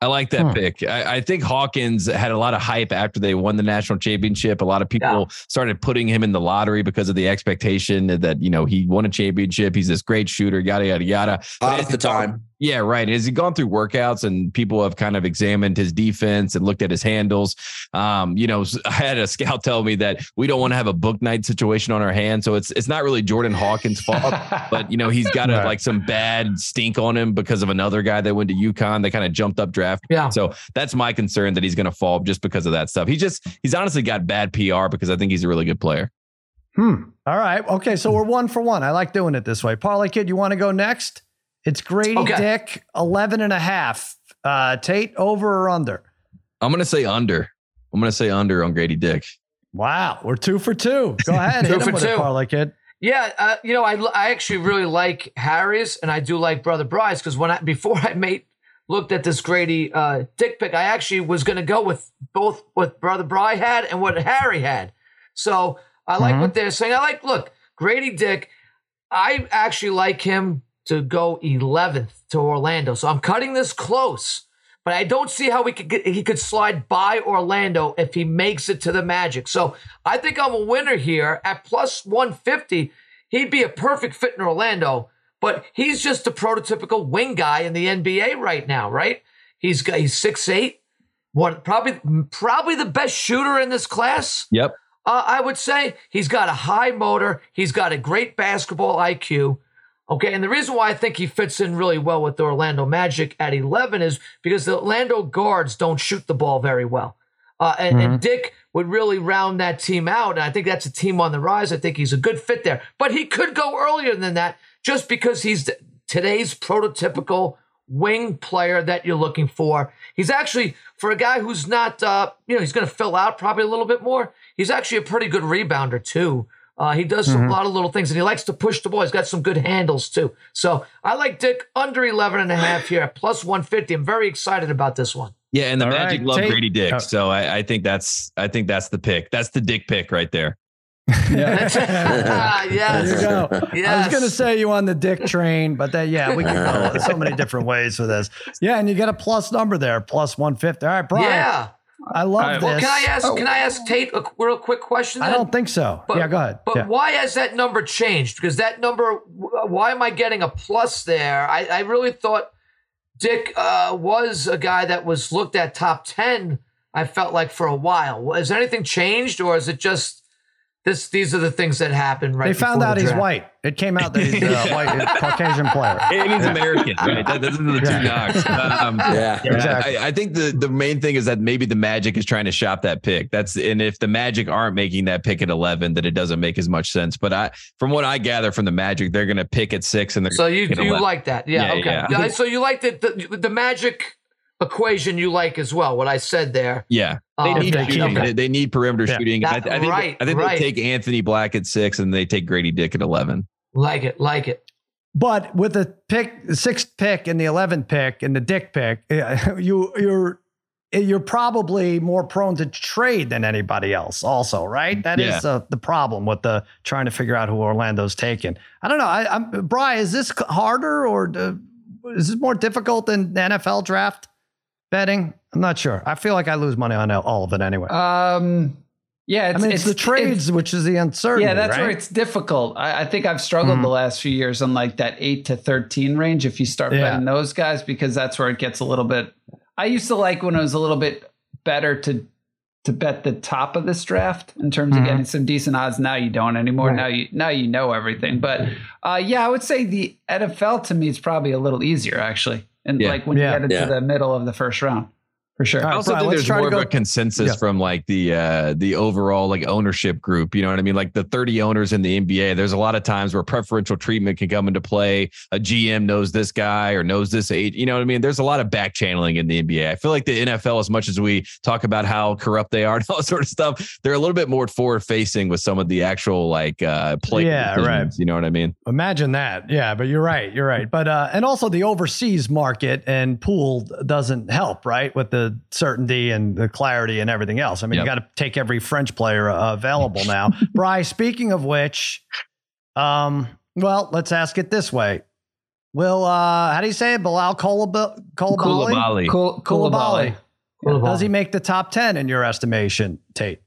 Speaker 5: I like that huh. pick. I, I, think Hawkins had a lot of hype after they won the national championship. A lot of people yeah. started putting him in the lottery because of the expectation that, you know, he won a championship. He's this great shooter, yada, yada, yada.
Speaker 3: Out of the time.
Speaker 5: Yeah, right. Has he gone through workouts and people have kind of examined his defense and looked at his handles? Um, you know, (laughs) I had a scout tell me that we don't want to have a Bouknight situation on our hands. So it's it's not really Jordan Hawkins' fault, (laughs) but you know, he's got a, right. like some bad stink on him because of another guy that went to UConn that kind of jumped up draft.
Speaker 1: Yeah.
Speaker 5: So that's my concern that he's gonna fall just because of that stuff. He just he's honestly got bad PR because I think he's a really good player.
Speaker 1: Hmm. All right. Okay. So we're one for one. I like doing it this way. Parlay Kid, you want to go next? It's Grady okay. Dick, 11 and a half. Uh, Tate, over or under?
Speaker 5: I'm going to say under. I'm going to say under on Grady Dick.
Speaker 1: Wow. We're two for two. Go (laughs) ahead. two for two. Parlay Kid.
Speaker 2: Yeah, uh, you know, I, I actually really like Harry's, and I do like Brother Bry's because when I before I made looked at this Grady uh, Dick pick, I actually was going to go with both what Brother Bry had and what Harry had. So I like mm-hmm. what they're saying. I like look Grady Dick. I actually like him to go 11th to Orlando. So I'm cutting this close, but I don't see how we could get, he could slide by Orlando if he makes it to the Magic. So I think I'm a winner here at plus 150. He'd be a perfect fit in Orlando, but he's just a prototypical wing guy in the NBA right now, right? He's got he's six eight, one probably probably the best shooter in this class.
Speaker 5: Yep.
Speaker 2: Uh, I would say he's got a high motor. He's got a great basketball IQ. Okay, and the reason why I think he fits in really well with the Orlando Magic at 11 is because the Orlando guards don't shoot the ball very well. Uh, and, mm-hmm. and, Dick would really round that team out. And I think that's a team on the rise. I think he's a good fit there. But he could go earlier than that just because he's today's prototypical wing player that you're looking for. He's actually for a guy who's not, uh, you know, he's going to fill out probably a little bit more. He's actually a pretty good rebounder too. Uh, he does mm-hmm. a lot of little things and he likes to push the ball. He's got some good handles too. So I like Dick under 11 and a half here, plus 150. I'm very excited about this one.
Speaker 5: Yeah, and the All Magic right. love Take, Grady Dick, so I, I, think that's I think that's the pick. That's the Dick pick right there.
Speaker 1: Yeah. (laughs) yes. There you go. Yes. I was going to say you on the dick train, but that, yeah, we can go (laughs) so many different ways with this. Yeah. And you get a plus number there, plus 150. All right, Brian.
Speaker 2: Yeah.
Speaker 1: I love right. this.
Speaker 2: Well, can I ask? Oh. Can I ask Tate a real quick question? Then?
Speaker 1: I don't think so. But, yeah, go ahead.
Speaker 2: But
Speaker 1: yeah.
Speaker 2: why has that number changed? Because that number, why am I getting a plus there? I, I really thought Dick uh, was a guy that was looked at top ten. I felt like for a while. Has anything changed, or is it just this these are the things that happen right.
Speaker 1: They found out the he's white. It came out that he's a (laughs) white Caucasian player.
Speaker 5: And he's American, right? That, those are the two knocks. (laughs) Um,
Speaker 3: yeah,
Speaker 5: exactly. I, I, think the the main thing is that maybe the Magic is trying to shop that pick. That's and if the Magic aren't making that pick at eleven, then it doesn't make as much sense. But I, from what I gather from the Magic, they're going to pick at six, and they're
Speaker 2: so you you like that, yeah, yeah okay. Yeah. So you like the, the the Magic equation you like as well. What I said there.
Speaker 5: Yeah, they um, need shooting. Okay. They need perimeter yeah. shooting. That, I, I, think, right, I think right. they take Anthony Black at six, and they take Grady Dick at eleven.
Speaker 2: Like it, like it.
Speaker 1: But with the pick, the sixth pick and the eleventh pick and the Dick pick, (laughs) you you're you're probably more prone to trade than anybody else. Also, right? That yeah. is uh, the problem with the trying to figure out who Orlando's taking. I don't know. I, am Brian. Is this harder or uh, is this more difficult than the NFL draft? Betting? I'm not sure. I feel like I lose money on all of it anyway.
Speaker 4: Um, yeah,
Speaker 1: it's, I mean, it's, it's the trades, it's, which is the uncertainty.
Speaker 4: Yeah, that's
Speaker 1: right?
Speaker 4: where it's difficult. I, I think I've struggled mm-hmm. the last few years on like that eight to thirteen range. If you start yeah. betting those guys, because that's where it gets a little bit. I used to like when it was a little bit better to to bet the top of this draft in terms mm-hmm. of getting some decent odds. Now you don't anymore. Right. Now you now you know everything. But uh, yeah, I would say the NFL to me is probably a little easier actually and yeah. like when yeah. you get into yeah. the middle of the first round for sure.
Speaker 5: I also Brian, think there's more of a consensus yeah. from like the uh the overall like ownership group. You know what I mean? Like the 30 owners in the NBA. There's a lot of times where preferential treatment can come into play. A GM knows this guy or knows this age. You know what I mean? There's a lot of back channeling in the NBA. I feel like the NFL, as much as we talk about how corrupt they are (laughs) and all sort of stuff, they're a little bit more forward facing with some of the actual like uh play. Yeah, decisions, right. You know what I mean?
Speaker 1: Imagine that. Yeah, but you're right. You're right. But uh and also the overseas market and pool doesn't help, right? With the certainty and the clarity and everything else. I mean, yep. you got to take every French player uh, available now. (laughs) Bry, speaking of which, um, well, let's ask it this way. Will uh, how do you say it? Bilal Coulibaly?
Speaker 5: Coulibaly.
Speaker 1: Coulibaly. Does he make the top ten in your estimation, Tate?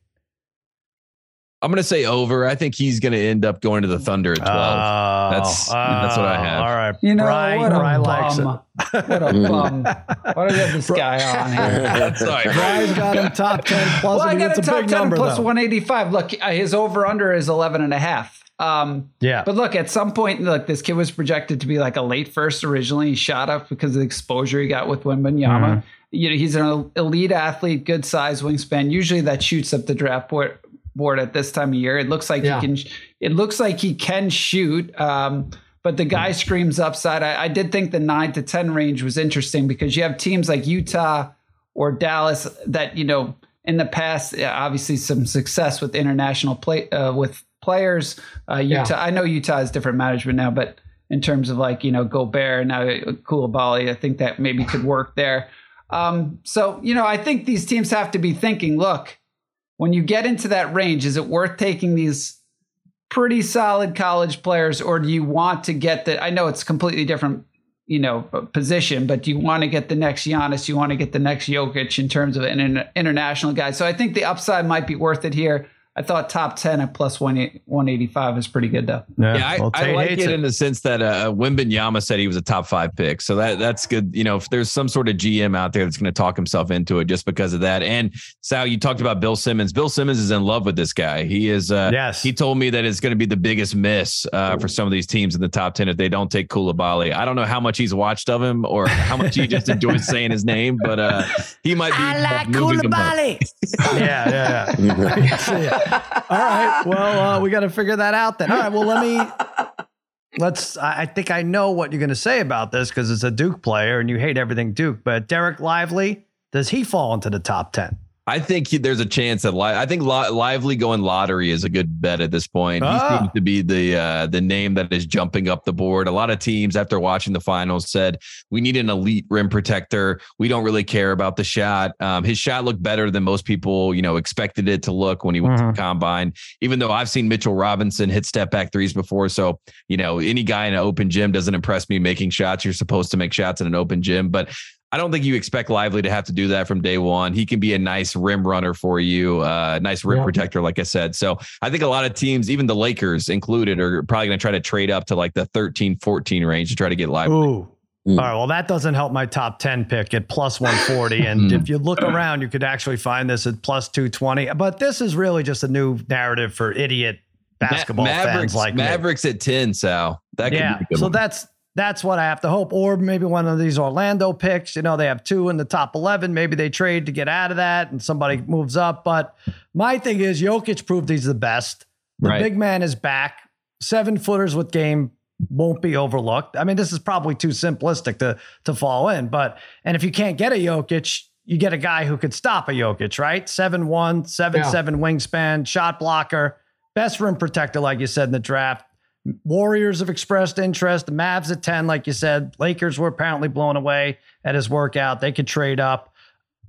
Speaker 5: I'm going to say over. I think he's going to end up going to the Thunder at 12. Uh, that's that's what I have.
Speaker 1: All right.
Speaker 4: You know, Brian, what a Brian likes it. What a bum. Why do we have this guy (laughs) on here?
Speaker 1: Sorry. Brian's got him top 10 plus.
Speaker 4: Well, I got a top 10 number, plus 185. Look, uh, his over under is 11 and a half. Um, yeah. But look, at some point, look, this kid was projected to be like a late first originally. He shot up because of the exposure he got with Wembanyama. Mm-hmm. You know, he's an elite athlete, good size wingspan. Usually that shoots up the draft board board at this time of year. It looks like yeah. he can. It looks like he can shoot. Um, but the guy screams upside. I, I, did think the nine to ten range was interesting because you have teams like Utah or Dallas that you know in the past, obviously some success with international play uh, with players. Uh, Utah, yeah. I know Utah has different management now, but in terms of like you know Gobert now Coulibaly, I think that maybe could work there. Um, so you know, I think these teams have to be thinking, look, when you get into that range, is it worth taking these pretty solid college players, or do you want to get the? I know it's completely different, you know, position, but do you want to get the next Giannis? You want to get the next Jokic in terms of an international guy. So I think the upside might be worth it here. I thought top 10 at plus 185 is pretty good, though.
Speaker 5: Yeah, yeah I, I like it, it, in the sense that uh, Wembanyama said he was a top five pick. So that that's good. You know, if there's some sort of GM out there that's going to talk himself into it just because of that. And Sal, you talked about Bill Simmons. Bill Simmons is in love with this guy. He is, uh, yes. he told me that it's going to be the biggest miss uh, for some of these teams in the top 10 if they don't take Coulibaly. I don't know how much he's watched of him or how much he just enjoys (laughs) saying his name, but uh, he might be.
Speaker 1: I like Coulibaly. (laughs) yeah, yeah, yeah. (laughs) (laughs) All right. Well, uh, we got to figure that out then. All right. Well, let me (laughs) let's. I think I know what you're going to say about this because it's a Duke player and you hate everything Duke. But Dereck Lively, does he fall into the top ten?
Speaker 5: I think he, there's a chance that li- I think li- Lively going lottery is a good bet at this point. He ah. seems to be the uh, the name that is jumping up the board. A lot of teams after watching the finals said we need an elite rim protector. We don't really care about the shot. Um, his shot looked better than most people you know expected it to look when he went mm-hmm. to the combine. Even though I've seen Mitchell Robinson hit step back threes before, so you know any guy in an open gym doesn't impress me making shots. You're supposed to make shots in an open gym, but I don't think you expect Lively to have to do that from day one. He can be a nice rim runner for you, uh, nice rim yeah. protector, like I said. So I think a lot of teams, even the Lakers included, are probably going to try to trade up to like the 13, 14 range to try to get Lively.
Speaker 1: Ooh. Mm. All right. Well, that doesn't help my top 10 pick at plus 140. And mm. if you look around, you could actually find this at plus 220. But this is really just a new narrative for idiot basketball Ma-
Speaker 5: Mavericks,
Speaker 1: fans like
Speaker 5: Mavericks
Speaker 1: me.
Speaker 5: at 10, Sal.
Speaker 1: That yeah. so one. that's that's what I have to hope. Or maybe one of these Orlando picks, you know, they have two in the top 11. Maybe they trade to get out of that and somebody moves up. But my thing is, Jokic proved he's the best. The right. big man is back. Seven footers with game won't be overlooked. I mean, this is probably too simplistic to, to fall in. But, and if you can't get a Jokic, you get a guy who could stop a Jokic, right? 7 1, 7 yeah. 7 wingspan, shot blocker, best rim protector, like you said in the draft. Warriors have expressed interest. The Mavs at 10, like you said. Lakers were apparently blown away at his workout. They could trade up.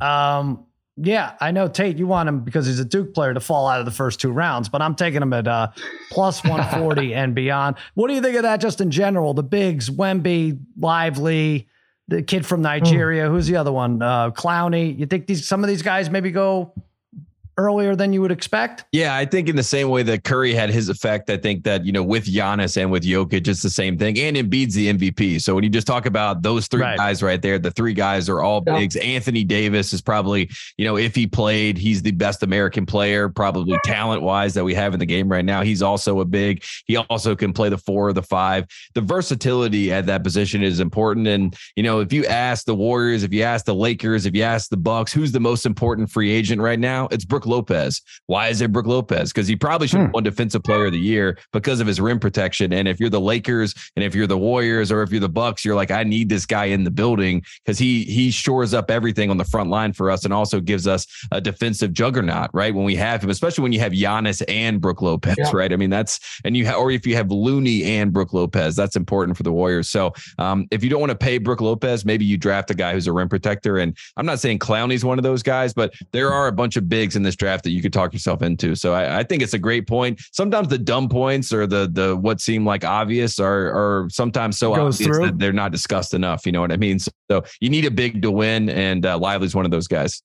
Speaker 1: Um, yeah, I know Tate, you want him because he's a Duke player to fall out of the first two rounds, but I'm taking him at uh, plus (laughs) 140 and beyond. What do you think of that just in general? The bigs, Wemby, Lively, the kid from Nigeria. Mm. Who's the other one? Uh, Clowney. You think these some of these guys maybe go earlier than you would expect?
Speaker 5: Yeah, I think in the same way that Curry had his effect, I think that, you know, with Giannis and with Jokic, it's the same thing. And Embiid's the MVP. So when you just talk about those three right. guys right there, the three guys are all bigs. Anthony Davis is probably, you know, if he played, he's the best American player, probably talent wise that we have in the game right now. He's also a big. He also can play the four or the five. The versatility at that position is important. And, you know, if you ask the Warriors, if you ask the Lakers, if you ask the Bucks, who's the most important free agent right now? It's Brook Lopez. Why is it Brook Lopez? Because he probably should have hmm. won Defensive Player of the Year because of his rim protection. And if you're the Lakers and if you're the Warriors or if you're the Bucks, you're like, I need this guy in the building because he he shores up everything on the front line for us and also gives us a defensive juggernaut, right? When we have him, especially when you have Giannis and Brook Lopez, yeah. right? I mean, that's and you ha- or if you have Looney and Brook Lopez, that's important for the Warriors. So um, if you don't want to pay Brook Lopez, maybe you draft a guy who's a rim protector. And I'm not saying Clowney's one of those guys, but there are a bunch of bigs in this draft that you could talk yourself into. So I, I, think it's a great point. Sometimes the dumb points or the the what seem like obvious are are sometimes so obvious through. that they're not discussed enough. You know what I mean? So, so you need a big to win, and uh, Lively's one of those guys.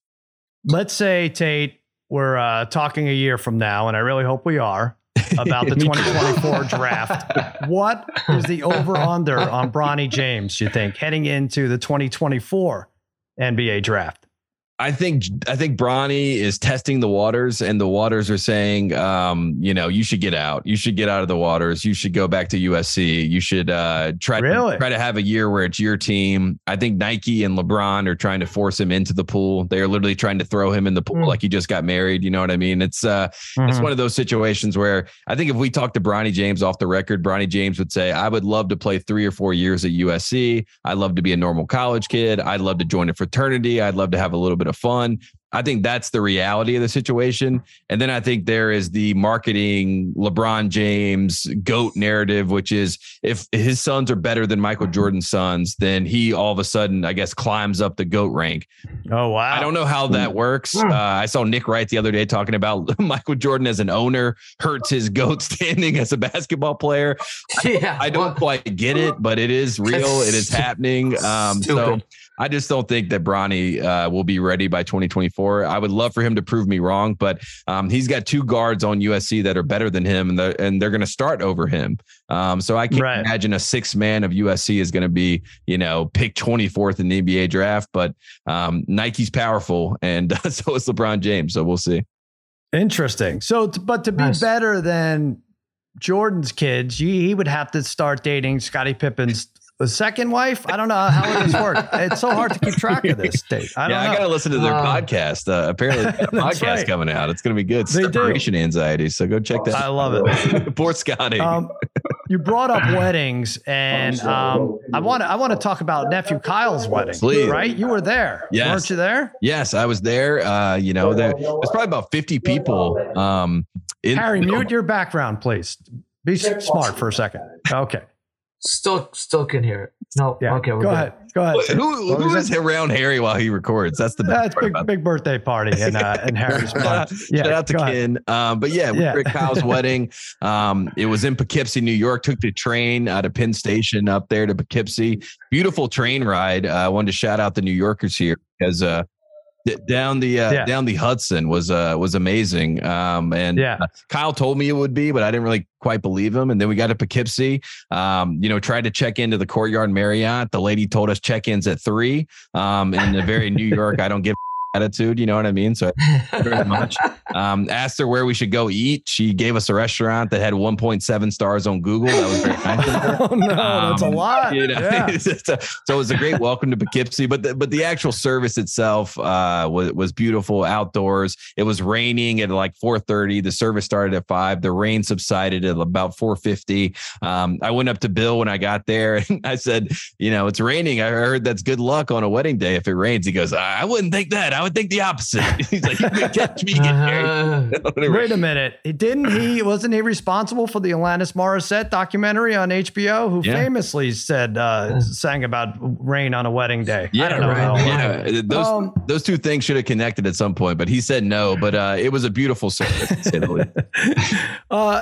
Speaker 1: Let's say Tate, we're uh, talking a year from now, and I really hope we are about the (laughs) 2024 (laughs) draft. What is the over under on Bronny James, you think, heading into the 2024 NBA draft?
Speaker 5: I think I think Bronny is testing the waters, and the waters are saying, um, you know, you should get out. You should get out of the waters. You should go back to USC. You should uh, try really? to try to have a year where it's your team. I think Nike and LeBron are trying to force him into the pool. They are literally trying to throw him in the pool mm. like he just got married. You know what I mean? It's uh, mm-hmm. it's one of those situations where I think if we talk to Bronny James off the record, Bronny James would say, "I would love to play three or four years at USC. I'd love to be a normal college kid. I'd love to join a fraternity. I'd love to have a little bit of fun. I think that's the reality of the situation. And then I think there is the marketing LeBron James GOAT narrative, which is if his sons are better than Michael Jordan's sons, then he all of a sudden, I guess, climbs up the GOAT rank.
Speaker 1: Oh, wow.
Speaker 5: I don't know how that works. Uh, I saw Nick Wright the other day talking about (laughs) Michael Jordan as an owner hurts his GOAT (laughs) standing as a basketball player. (laughs) Yeah, I, I don't well, quite get it, but it is real. It is happening. Um, so I just don't think that Bronny uh, will be ready by 2024. I would love for him to prove me wrong, but um, he's got two guards on USC that are better than him, and they're, and they're going to start over him. Um, so I can't right. imagine a six man of USC is going to be, you know, pick 24th in the NBA draft. But um, Nike's powerful, and (laughs) so is LeBron James. So we'll see.
Speaker 1: Interesting. So, but to be nice. better than Jordan's kids, he would have to start dating Scottie Pippen's the second wife? I don't know how it work. It's so hard to keep track of this. Date. I
Speaker 5: yeah,
Speaker 1: know.
Speaker 5: I got to listen to their uh, podcast. Uh, apparently, a (laughs) podcast right. coming out. It's going to be good. They Separation do. anxiety. So go check that. Out.
Speaker 1: I love it. (laughs)
Speaker 5: Poor Scottie. Um,
Speaker 1: you brought up weddings, and um, I want to I want to talk about nephew Kyle's wedding.
Speaker 5: Please.
Speaker 1: Right? You were there.
Speaker 5: Yes.
Speaker 1: Weren't you there?
Speaker 5: Yes, I was there. Uh, you know, there was probably about 50 people. Um,
Speaker 1: in- Harry, mute your background, please. Be smart for a second. Okay.
Speaker 2: Still, still can hear it. No, yeah. okay.
Speaker 1: Go good. ahead. Go ahead.
Speaker 5: Who, who is around Harry while he records? That's the
Speaker 1: that's big big birthday party (laughs) and uh, and Harry's.
Speaker 5: Yeah, Shout out to Ken. Um, but yeah, yeah. Rick Kyle's (laughs) wedding. Um, it was in Poughkeepsie, New York. Took the train out of Penn Station up there to Poughkeepsie. Beautiful train ride. Uh, I wanted to shout out the New Yorkers here because uh, down the uh, yeah. down the Hudson was uh was amazing. Um, and yeah. Uh, Kyle told me it would be, but I didn't really quite believe him. And then we got to Poughkeepsie. Um, you know, tried to check into the Courtyard Marriott. The lady told us check-ins at three. Um, in the very New York, I don't give attitude. You know what I mean? So (laughs) very much. Um, asked her where we should go eat. She gave us a restaurant that had 1.7 stars on Google. That was very nice. (laughs)
Speaker 1: oh no, um, that's a um, lot. You know, yeah. (laughs)
Speaker 5: so it was a great welcome to Poughkeepsie. But the, but the actual service itself uh, was was beautiful outdoors. It was raining at like 4:30. The service started at five. The rain subsided at about 4:50. Um, I went up to Bill when I got there and I said, you know, it's raining. I heard that's good luck on a wedding day if it rains. He goes, I wouldn't think that. I would think the opposite. (laughs) He's like, you could catch me uh, (laughs)
Speaker 1: Wait a minute. Didn't he, wasn't he responsible for the Alanis Morissette documentary on HBO, who yeah. famously said, uh, sang about rain on a wedding day?
Speaker 5: Yeah, I don't know. right. Yeah. Those, um, those two things should have connected at some point, but he said no. But uh, it was a beautiful service. (laughs)
Speaker 1: uh,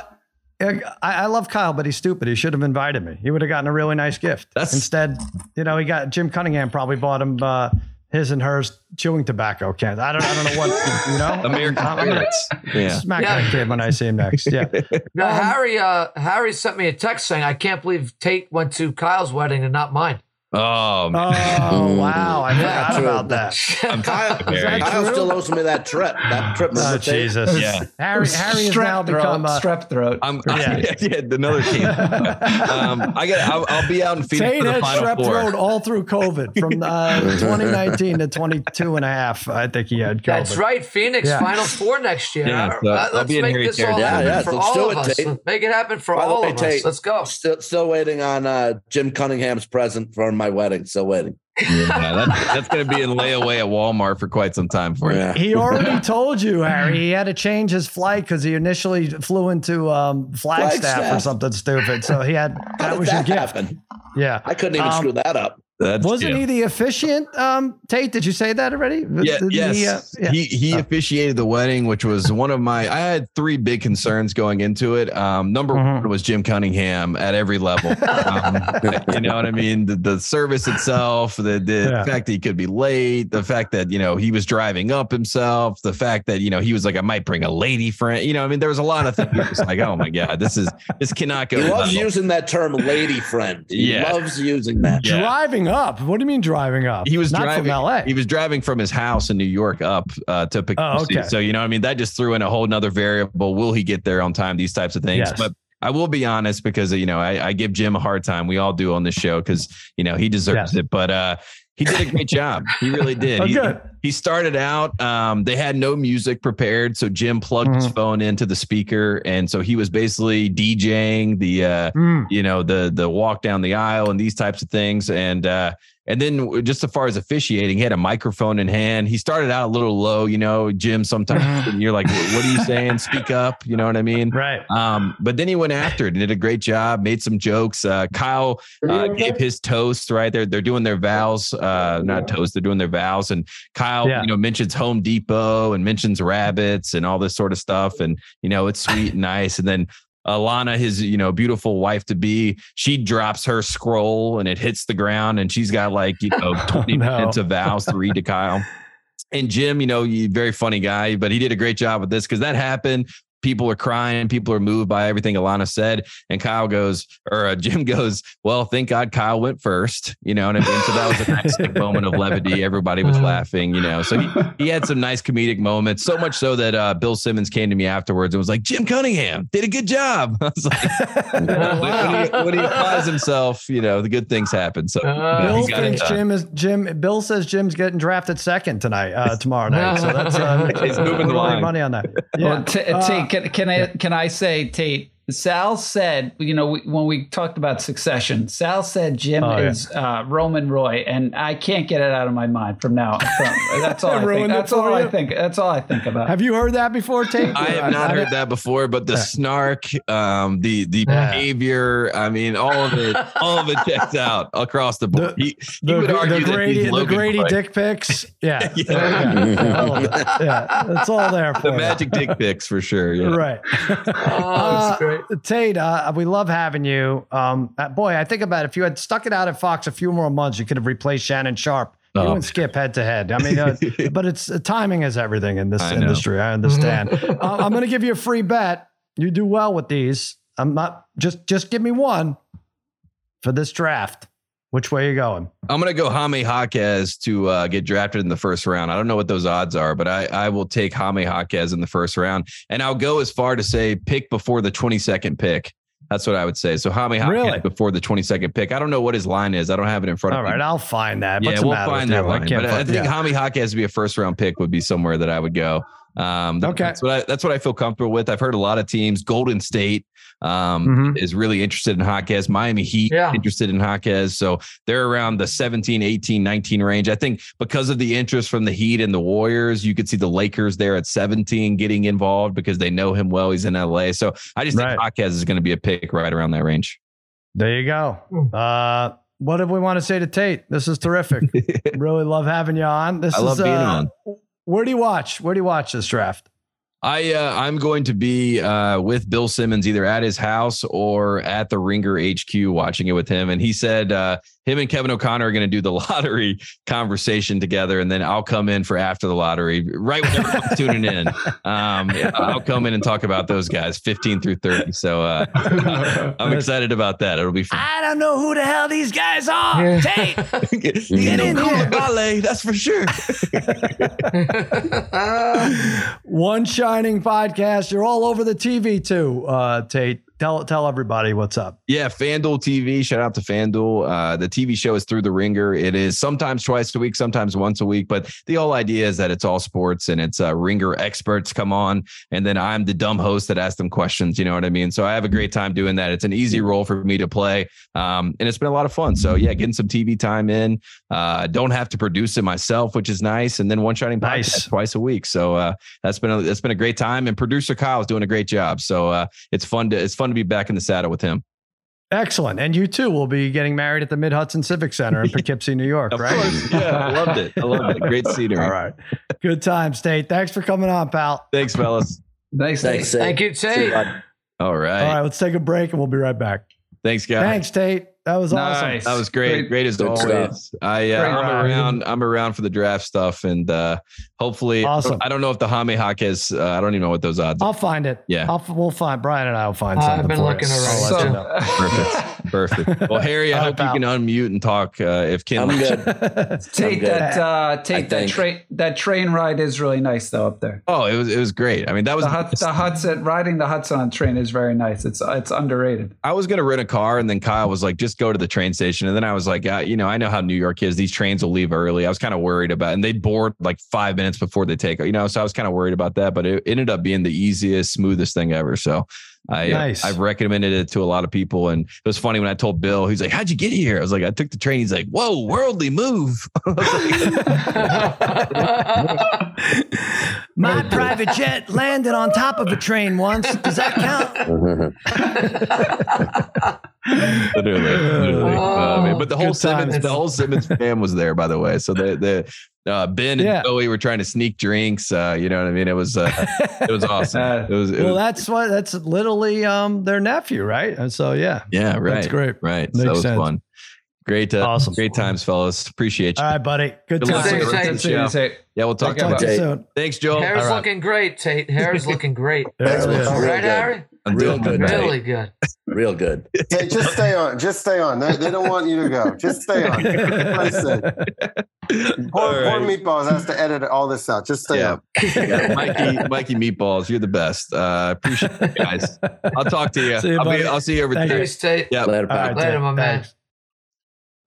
Speaker 1: I, I, love Kyle, but he's stupid. He should have invited me. He would have gotten a really nice gift. That's, Instead, you know, he got Jim Cunningham probably bought him uh, his and hers chewing tobacco cans. I don't, I don't know what you know. (laughs)
Speaker 5: American I'm gonna
Speaker 1: yeah. smack yeah. that kid when I see him next. Yeah. (laughs)
Speaker 2: Now, um, Harry, uh, Harry sent me a text saying, "I can't believe Tate went to Kyle's wedding and not mine."
Speaker 5: Oh,
Speaker 1: man. oh wow! I forgot yeah, about that. (laughs)
Speaker 3: I'm Kyle, Kyle still owes me that trip. That trip.
Speaker 1: Oh Jesus!
Speaker 5: Yeah, (laughs)
Speaker 1: Harry. Harry has now become
Speaker 4: a strep throat.
Speaker 5: I'm, (laughs) yeah. yeah, another team. um, I got. I'll, I'll, be out in Phoenix Tate for the had final strep throat
Speaker 1: all through COVID from uh, 2019 to 22 and a half. I think he had COVID.
Speaker 2: That's right. Phoenix yeah. Final Four next year. Yeah, so uh, let's make this all happen yeah, for all of us. Make it happen for all of us. Let's go.
Speaker 3: Still, still waiting on uh, Jim Cunningham's present from my wedding. Still waiting.
Speaker 5: Yeah, (laughs) that's, that's going to be in layaway at Walmart for quite some time for you.
Speaker 1: He already (laughs) told you, Harry. He had to change his flight because he initially flew into um, Flagstaff, Flagstaff, or something stupid. So he had that was your gift. Happen? Yeah,
Speaker 3: I couldn't even um, screw that up.
Speaker 1: That's Wasn't he the officiant, um, Tate? Did you say that already?
Speaker 5: Yeah, Did yes. He, uh, yeah. he, he oh. officiated the wedding, which was one of my. I had three big concerns going into it. Um, number mm-hmm. one was Jim Cunningham at every level. Um, (laughs) you know what I mean? The, the service itself, the the yeah. fact that he could be late, the fact that you know he was driving up himself, the fact that you know he was like, I might bring a lady friend. You know, I mean, there was a lot of things. like, oh my god, this is this cannot go.
Speaker 3: He loves using that term, lady friend. He yeah. loves using that.
Speaker 1: Yeah. Driving up. What do you mean driving up?
Speaker 5: He was
Speaker 1: Not
Speaker 5: driving
Speaker 1: from LA.
Speaker 5: He was driving from his house in New York up uh, to Poughkeepsie. Oh, okay. So you know, I mean, that just threw in a whole nother variable. Will he get there on time? These types of things. Yes. But I will be honest because you know I, I, give Jim a hard time. We all do on this show because you know he deserves it. But uh, he did a great job. He really did.
Speaker 1: oh,
Speaker 5: he, he started out. Um, they had no music prepared, so Jim plugged mm-hmm. his phone into the speaker, and so he was basically DJing the, uh, mm. you know, the the walk down the aisle and these types of things. And uh, and then just as far as officiating, he had a microphone in hand. He started out a little low, you know, Jim, sometimes (laughs) and you're like, what are you saying? Speak up. You know what I mean?
Speaker 1: Right.
Speaker 5: Um, but then he went after it and did a great job, made some jokes. Uh, Kyle uh, gave his toast, right? They're, they're doing their vows, uh, not toast, they're doing their vows. And Kyle, yeah. you know, mentions Home Depot and mentions rabbits and all this sort of stuff. And, you know, it's sweet and nice. And then Alana, his you know beautiful wife to be, she drops her scroll and it hits the ground, and she's got like you know (laughs) twenty no. minutes of vows to read to Kyle. (laughs) And Jim, you know, you very funny guy, but he did a great job with this because that happened people are crying, people are moved by everything Alana said. And Kyle goes, or uh, (laughs) Jim goes, Well, thank God Kyle went first. You know what I mean? So that was a nice moment of levity. Everybody was laughing, you know. So he, he had some nice comedic moments, so much so that uh, Bill Simmons came to me afterwards and was like, Jim Cunningham did a good job. (laughs) I was like, when, when, he, when, he, applies himself, you know, the good things happen. So uh,
Speaker 1: Bill thinks Jim is Jim. Bill says Jim's getting drafted second tonight, uh, tomorrow night. So that's uh, (laughs)
Speaker 5: he's moving the line.
Speaker 1: money on that. Yeah. Well,
Speaker 4: t- t- can can I can I say Tate? Sal said, you know, we, when we talked about succession, Sal said Jim oh, is uh, Roman Roy, and I can't get it out of my mind from now. From, (laughs) that's all I think. That's all I think. That's all I think about.
Speaker 1: Have you heard that before, Tate?
Speaker 5: I have not heard that before, but the snark, um, the the behavior, I mean, all of it, all of it checks out across the board. The, he,
Speaker 1: he would argue the Grady, the Grady dick pics, (laughs) yeah, yeah. yeah. yeah, it's all there.
Speaker 5: the magic dick pics for sure. Yeah.
Speaker 1: Right. (laughs) oh, uh, great. Tate, uh, we love having you. Um, uh, boy, I think about it, if you had stuck it out at Fox a few more months, you could have replaced Shannon Sharpe. You oh. and Skip head to head. I mean, uh, (laughs) but it's uh, timing is everything in this I industry. I understand. (laughs) uh, I'm going to give you a free bet. You do well with these. I'm not just just give me one for this draft. Which way are you going?
Speaker 5: I'm going to go Jaime Jaquez to uh, get drafted in the first round. I don't know what those odds are, but I, I will take Jaime Jaquez in the first round. And I'll go as far to say pick before the 22nd pick. That's what I would say. So Jaime Jaquez really? before the 22nd pick. I don't know what his line is. I don't have it in front
Speaker 1: All
Speaker 5: of me.
Speaker 1: All right, I'll find that.
Speaker 5: What's yeah, we'll find that line. I but I think yeah. Jaime Jaquez to be a first round pick would be somewhere that I would go. Um, okay. That's what I, that's what I feel comfortable with. I've heard a lot of teams, Golden State, um, mm-hmm. is really interested in Jaquez. Miami Heat yeah. interested in Jaquez. So they're around the 17, 18, 19 range. I think because of the interest from the Heat and the Warriors, you could see the Lakers there at 17 getting involved because they know him well. He's in LA. So I just right. think Jaquez is going to be a pick right around that range.
Speaker 1: There you go. Hmm. Uh, what do we want to say to Tate? This is terrific. (laughs) really love having you on. This I
Speaker 5: is, love being uh, on.
Speaker 1: Where do you watch? Where do you watch this draft?
Speaker 5: I uh, I'm going to be uh, with Bill Simmons either at his house or at the Ringer HQ watching it with him. And he said uh, him and Kevin O'Connor are going to do the (laughs) lottery conversation together, and then I'll come in for after the lottery, right when everyone's (laughs) tuning in. Um, I'll come in and talk about those guys, 15 through 30. So uh, (laughs) I'm excited about that. It'll be fun.
Speaker 1: I don't know who the hell these guys are. Tate,
Speaker 5: get in here. Ballet, that's for sure.
Speaker 1: One shining podcast. You're all over the TV too, uh, Tate. Tell tell everybody what's up.
Speaker 5: Yeah, FanDuel TV. Shout out to FanDuel. Uh, the TV show is through the ringer. It is sometimes twice a week, sometimes once a week. But the whole idea is that it's all sports and it's uh, ringer experts come on, and then I'm the dumb host that asks them questions. You know what I mean? So I have a great time doing that. It's an easy role for me to play, um, and it's been a lot of fun. So yeah, getting some TV time in. Uh, don't have to produce it myself, which is nice. And then one shining nice. twice a week. So uh, that's been a, that's been a great time. And producer Kyle is doing a great job. So uh, it's fun to it's fun to be back in the saddle with him.
Speaker 1: Excellent. And you too will be getting married at the Mid Hudson Civic Center in (laughs) Poughkeepsie, New York, right?
Speaker 5: Course. Yeah, I loved it. I loved it. Great scenery.
Speaker 1: All right. Good time, Tate. Thanks for coming on, pal.
Speaker 5: Thanks, fellas.
Speaker 2: Thanks, Thanks. Tate. Thank you, Tate.
Speaker 5: All right.
Speaker 1: All right. Let's take a break and we'll be right back.
Speaker 5: Thanks, guys.
Speaker 1: Thanks, Tate. That was
Speaker 5: nice. awesome. That was great. Great, great as Good always. Stuff. I uh, I'm around. I'm around for the draft stuff, and uh, hopefully, awesome. I don't know if the Jaime Jaquez. Uh, I don't even know what those odds.
Speaker 1: Are. I'll find it.
Speaker 5: Yeah,
Speaker 1: I'll, we'll find Brian and I will find something.
Speaker 2: I've been looking around.
Speaker 1: So,
Speaker 2: you
Speaker 5: know. Perfect. Perfect. (laughs) Well, Harry, I hope you can unmute and talk. Uh, if Kim,
Speaker 2: I'm good. (laughs) take that. Uh, take that train. That train ride is really nice though up there.
Speaker 5: Oh, it was it was great. I mean, that was
Speaker 2: the, the Hudson riding the Hudson train is very nice. It's it's underrated.
Speaker 5: I was gonna rent a car, and then Kyle was like, "Just go to the train station." And then I was like, uh, you know, I know how New York is. These trains will leave early. I was kind of worried about, and they board like five minutes before they take, you know, so I was kind of worried about that. But it ended up being the easiest, smoothest thing ever. So I uh, nice. I've recommended it to a lot of people, and it was funny when I told Bill. He's like, "How'd you get here?" I was like, "I took the train." He's like, "Whoa, worldly move." (laughs) (laughs)
Speaker 1: My private jet landed on top of a train once. Does that count? (laughs)
Speaker 5: literally, literally. Oh, um, but the whole Simmons, the whole Simmons fam was there, by the way. So the the uh, Ben and yeah. Joey were trying to sneak drinks. Uh, you know what I mean? It was uh, (laughs) it was awesome. It was, it
Speaker 1: well,
Speaker 5: was,
Speaker 1: that's what that's literally um their nephew, right? And so yeah,
Speaker 5: yeah, right.
Speaker 1: That's great.
Speaker 5: Right. Makes so that was sense. fun. Great, uh, awesome, great times, fellas. Appreciate you.
Speaker 1: All right, buddy. Good, Good
Speaker 5: to Yeah, we'll talk, talk to you soon. Thanks, Joel.
Speaker 2: Hair's right. looking great, Tate. Hair's looking great. (laughs) That's
Speaker 3: All right, Harry.
Speaker 2: I'm
Speaker 3: Real good.
Speaker 2: Really good.
Speaker 3: Real good.
Speaker 6: Hey, just stay on. Just stay on. They, they don't want you to go. Just stay on. (laughs) Poor, right. poor meatballs has to edit all this out. Just stay yeah. on. (laughs)
Speaker 5: yeah. Mikey, Mikey Meatballs, you're the best. Uh, appreciate you guys. I'll talk to you. See you I'll, be, I'll, see you over
Speaker 2: there. Thanks, Tate.
Speaker 5: Yeah.
Speaker 2: Later, right, Later, my man.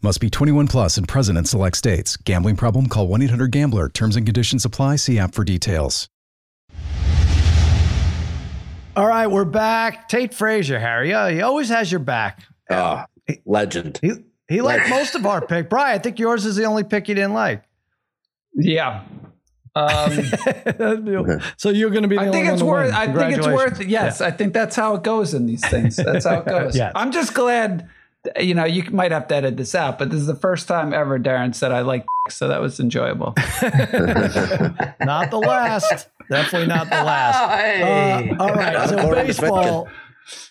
Speaker 7: Must be 21 plus and present in select states. Gambling problem? Call 1 800 GAMBLER. Terms and conditions apply. See app for details.
Speaker 1: All right, we're back. Tate Frazier, Harry. Yeah, he always has your back.
Speaker 3: Oh, legend.
Speaker 1: He he liked (laughs) most of our pick. Brian, I think yours is the only pick you didn't like.
Speaker 4: Yeah. Um, (laughs)
Speaker 1: so you're going to be. The
Speaker 4: I think it's worth. I think it's worth. Yes, yeah. I think that's how it goes in these things. That's how it goes. (laughs) yes. I'm just glad you know, you might have to edit this out, but this is the first time ever Darren said I like, so that was enjoyable. (laughs)
Speaker 1: not the last. Definitely not the last. (laughs) Uh, all right, so baseball.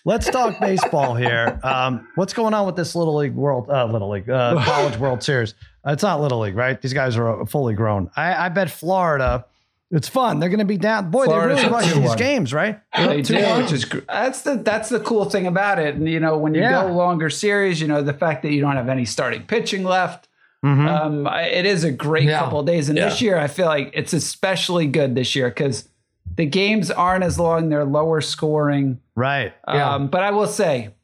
Speaker 1: Let's talk baseball here. Um, what's going on with this little league world, uh, little league, uh, (laughs) college World Series? It's not little league, right? These guys are fully grown. I, I bet Florida it's fun. They're going to be down. Boy, Florida's they really rush these games, right?
Speaker 4: They do. Which is, that's the that's the cool thing about it. And you know, when you yeah. go longer series, you know, the fact that you don't have any starting pitching left. Mm-hmm. Um, it is a great yeah. couple days. And yeah. this year, I feel like it's especially good this year because the games aren't as long; they're lower scoring.
Speaker 1: Right.
Speaker 4: Um, but I will say,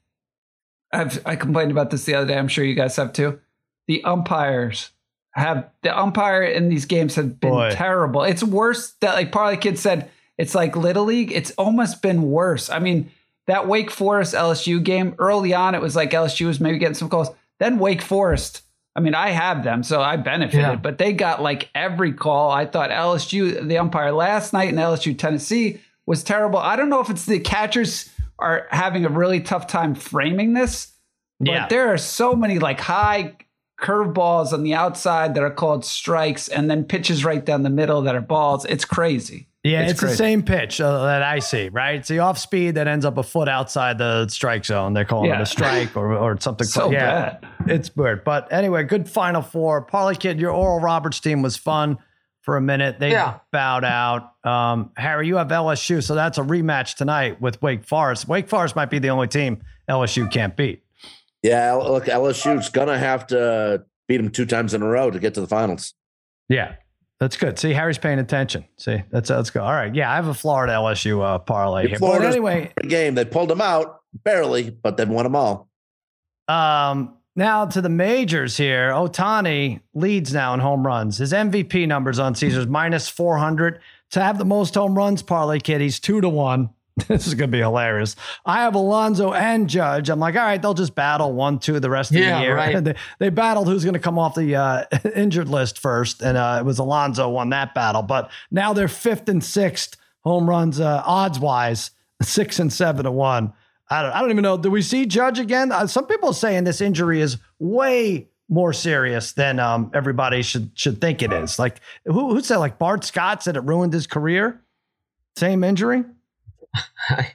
Speaker 4: I've I complained about this the other day. I'm sure you guys have too. The umpires have the umpire in these games have been Boy. terrible. It's worse that like Parlay Kid said it's like Little League. It's almost been worse. I mean, that Wake Forest LSU game early on, it was like LSU was maybe getting some calls. Then Wake Forest, I mean, I have them, so I benefited, yeah. but they got like every call. I thought LSU, the umpire last night in LSU Tennessee was terrible. I don't know if it's the catchers are having a really tough time framing this, but yeah. there are so many like high curveballs on the outside that are called strikes, and then pitches right down the middle that are balls. It's crazy.
Speaker 1: Yeah, it's, it's the same pitch uh, that I see, right? It's the off speed that ends up a foot outside the strike zone. They're calling yeah. it a strike or, or something.
Speaker 4: so yeah, bad.
Speaker 1: It's weird. But anyway, good final four. Parlay Kid, your Oral Roberts team was fun for a minute. They yeah. bowed out. Um, Harry, you have LSU, so that's a rematch tonight with Wake Forest. Wake Forest might be the only team LSU can't beat.
Speaker 3: Yeah, look, LSU's gonna have to beat them two times in a row to get to the finals.
Speaker 1: Yeah, that's good. See, Harry's paying attention. See, that's let's go. All right, yeah, I have a Florida LSU uh, parlay here. But anyway,
Speaker 3: game they pulled them out barely, but they won them all.
Speaker 1: Um, now to the majors here. Ohtani leads now in home runs. His MVP numbers on Caesars minus four hundred to have the most home runs parlay kid. He's two to one. (laughs) This is going to be hilarious. I have Alonso and Judge. I'm like, all right, they'll just battle one, two the rest of yeah, the year. Right. (laughs) they, they battled who's going to come off the uh, (laughs) injured list first, and uh, it was Alonso won that battle. But now they're fifth and sixth home runs uh, odds wise. six and seven to one. I don't, I don't even know. Do we see Judge again? Uh, some people are saying this injury is way more serious than um, everybody should should think it is. Like who who said like Bart Scott said it ruined his career? Same injury. (laughs)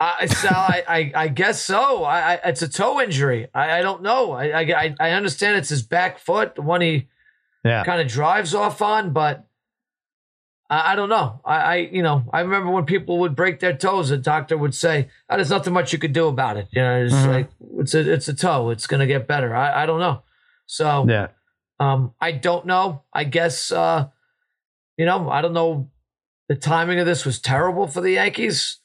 Speaker 2: Uh, Sal, I, I, I, guess so. I, I, it's a toe injury. I, I don't know. I, I, I understand it's his back foot, the one he yeah. kind of drives off on, but I, I don't know. I, I, you know, I remember when people would break their toes, a doctor would say, oh, "There's nothing much you could do about it." You know, it's mm-hmm. like it's a it's a toe. It's gonna get better. I, I don't know. So
Speaker 1: yeah,
Speaker 2: um, I don't know. I guess uh, you know, I don't know. The timing of this was terrible for the Yankees.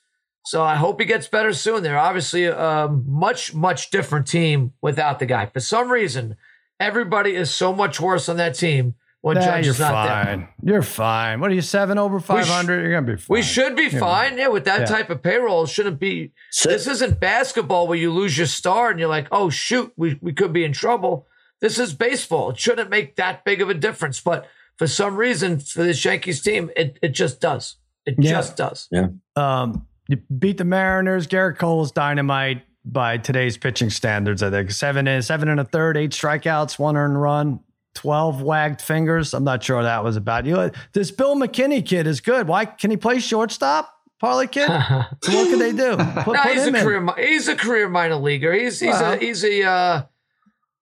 Speaker 2: So I hope he gets better soon. They're obviously a much, much different team without the guy. For some reason, everybody is so much worse on that team when nah, Judge is not
Speaker 1: fine.
Speaker 2: there.
Speaker 1: You're fine. What are you, seven over 500? Sh- you're going to be fine.
Speaker 2: We should be you're fine. Yeah, with that yeah. type of payroll, it shouldn't be. This isn't basketball where you lose your star and you're like, oh, shoot, we, we could be in trouble. This is baseball. It shouldn't make that big of a difference. But for some reason, for this Yankees team, it, it just does. It yeah. just does.
Speaker 3: Yeah.
Speaker 1: Um, you beat the Mariners. Gerrit Cole's dynamite by today's pitching standards. I think seven and seven and a third, eight strikeouts, one earned run, twelve wagged fingers. I'm not sure that was about you. This Bill McKinney kid is good. Why can he play shortstop? Parlay kid. so (laughs) what can they do? (laughs)
Speaker 2: Put, no, put he's a career. In. He's a career minor leaguer. He's he's well, a he's a. Uh,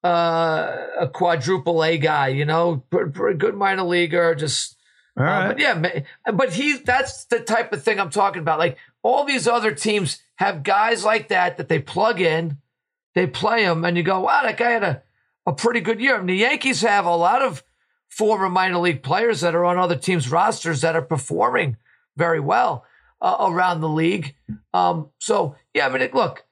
Speaker 2: uh, a quadruple A guy, you know, pretty good minor leaguer, just uh, but yeah, but he that's the type of thing I'm talking about. Like all these other teams have guys like that that they plug in, they play them, and you go, wow, that guy had a, a pretty good year. And the Yankees have a lot of former minor league players that are on other teams' rosters that are performing very well uh, around the league. Um, so yeah, I mean, look,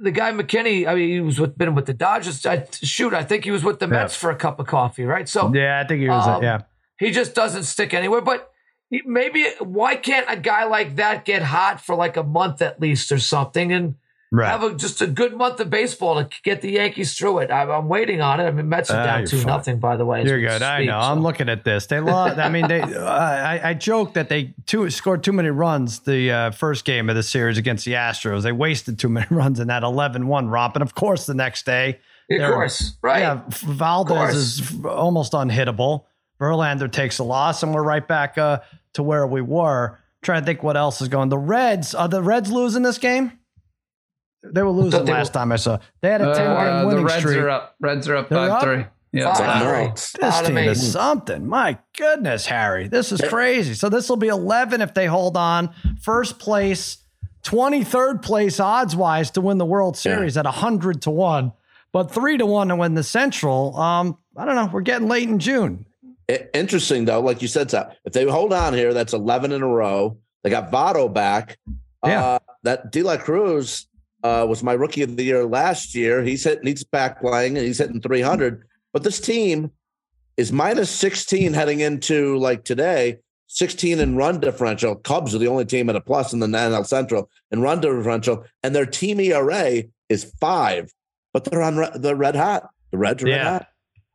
Speaker 2: the guy McKinney, I mean, he was with been with the Dodgers. I, shoot, I think he was with the Mets for a cup of coffee, right? So
Speaker 1: yeah, I think he was. Um, yeah,
Speaker 2: he just doesn't stick anywhere, but maybe why can't a guy like that get hot for like a month at least or something and right. have a, just a good month of baseball to get the Yankees through it? I'm, I'm waiting on it. I mean, Mets are uh, down two fine. nothing, by the way.
Speaker 1: You're good. Speak, I know. So. I'm looking at this. They lost. I mean, they. (laughs) Uh, I, I joke that they two scored too many runs the uh, first game of the series against the Astros. They wasted too many (laughs) runs in that 11-1 romp, and of course, the next day.
Speaker 2: Of course, right?
Speaker 1: Yeah, Valdez is almost unhittable. Verlander takes a loss, and we're right back uh, to where we were. trying to think what else is going. The Reds are the Reds losing this game. They were losing they last were, time I saw. They had a ten game uh, winning
Speaker 4: the Reds
Speaker 1: streak.
Speaker 4: Are up. Reds are up five three. Yeah,
Speaker 1: five, this team is something. My goodness, Harry, this is crazy. So this will be eleven if they hold on. First place, twenty third place odds wise to win the World Series yeah. at hundred to one, but three to one to win the Central. Um, I don't know. We're getting late in June.
Speaker 3: Interesting though, like you said, if they hold on here, that's eleven in a row. They got Votto back. Yeah, uh, that De La Cruz uh, was my rookie of the year last year. He's hitting, he's back playing, and he's hitting three hundred. But this team is minus sixteen heading into like today. 16 in run differential. Cubs are the only team at a plus in the NL Central in run differential, and their team ERA is five. But they're on the red hot. The Reds are yeah. red hot.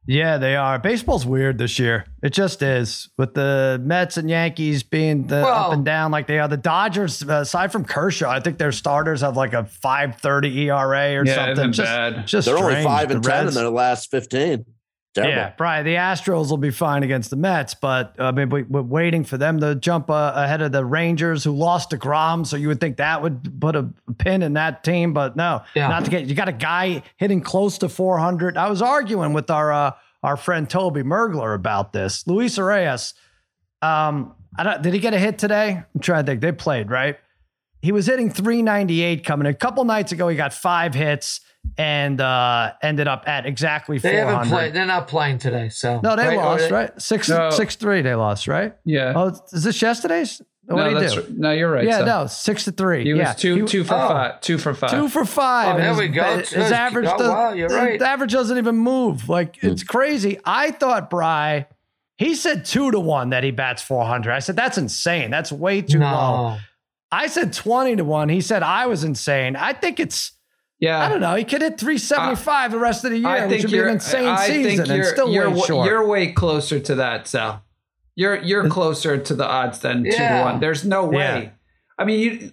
Speaker 1: Yeah, they are. Baseball's weird this year. It just is. With the Mets and Yankees being the well, up and down like they are. The Dodgers, uh, aside from Kershaw, I think their starters have like a 530 ERA or
Speaker 4: yeah,
Speaker 1: something.
Speaker 4: Just, bad.
Speaker 3: just They're strange. only 5 and the 10 Reds, in their last 15.
Speaker 1: Terrible. Yeah, probably the Astros will be fine against the Mets, but I mean, we, are waiting for them to jump uh, ahead of the Rangers, who lost deGrom. So you would think that would put a pin in that team, but no, yeah. not to get. You got a guy hitting close to 400. I was arguing with our uh, our friend Toby Mergler about this. Luis Arraez, um, I don't, did he get a hit today? I'm trying to think. They played right. He was hitting 398 coming. A couple nights ago, he got five hits and uh, ended up at exactly
Speaker 2: they 400. haven't played. They're not playing today, so
Speaker 1: no, they right? lost, right? Six no. six three. They lost, right?
Speaker 4: Yeah.
Speaker 1: Oh, is this yesterday's? What no,
Speaker 4: do you do? No, you're right.
Speaker 1: Yeah, so. no, six to three.
Speaker 4: He
Speaker 1: yeah.
Speaker 4: was two,
Speaker 1: he,
Speaker 4: two for oh. five, two for five,
Speaker 1: two for five.
Speaker 2: Oh, there his, we go.
Speaker 1: His, his average, oh, does, wow, you're right. The average doesn't even move. Like it's hmm. crazy. I thought Bry, he said two to one that he bats 400. I said that's insane. That's way too no. low. I said 20 to one. He said I was insane. I think it's yeah, I don't know. He could hit 375 uh, the rest of the year, I think which would be an insane I season, and still
Speaker 4: you're,
Speaker 1: way short.
Speaker 4: You're way closer to that, Sal. You're you're closer to the odds than yeah. two to one. There's no way. Yeah. I mean, you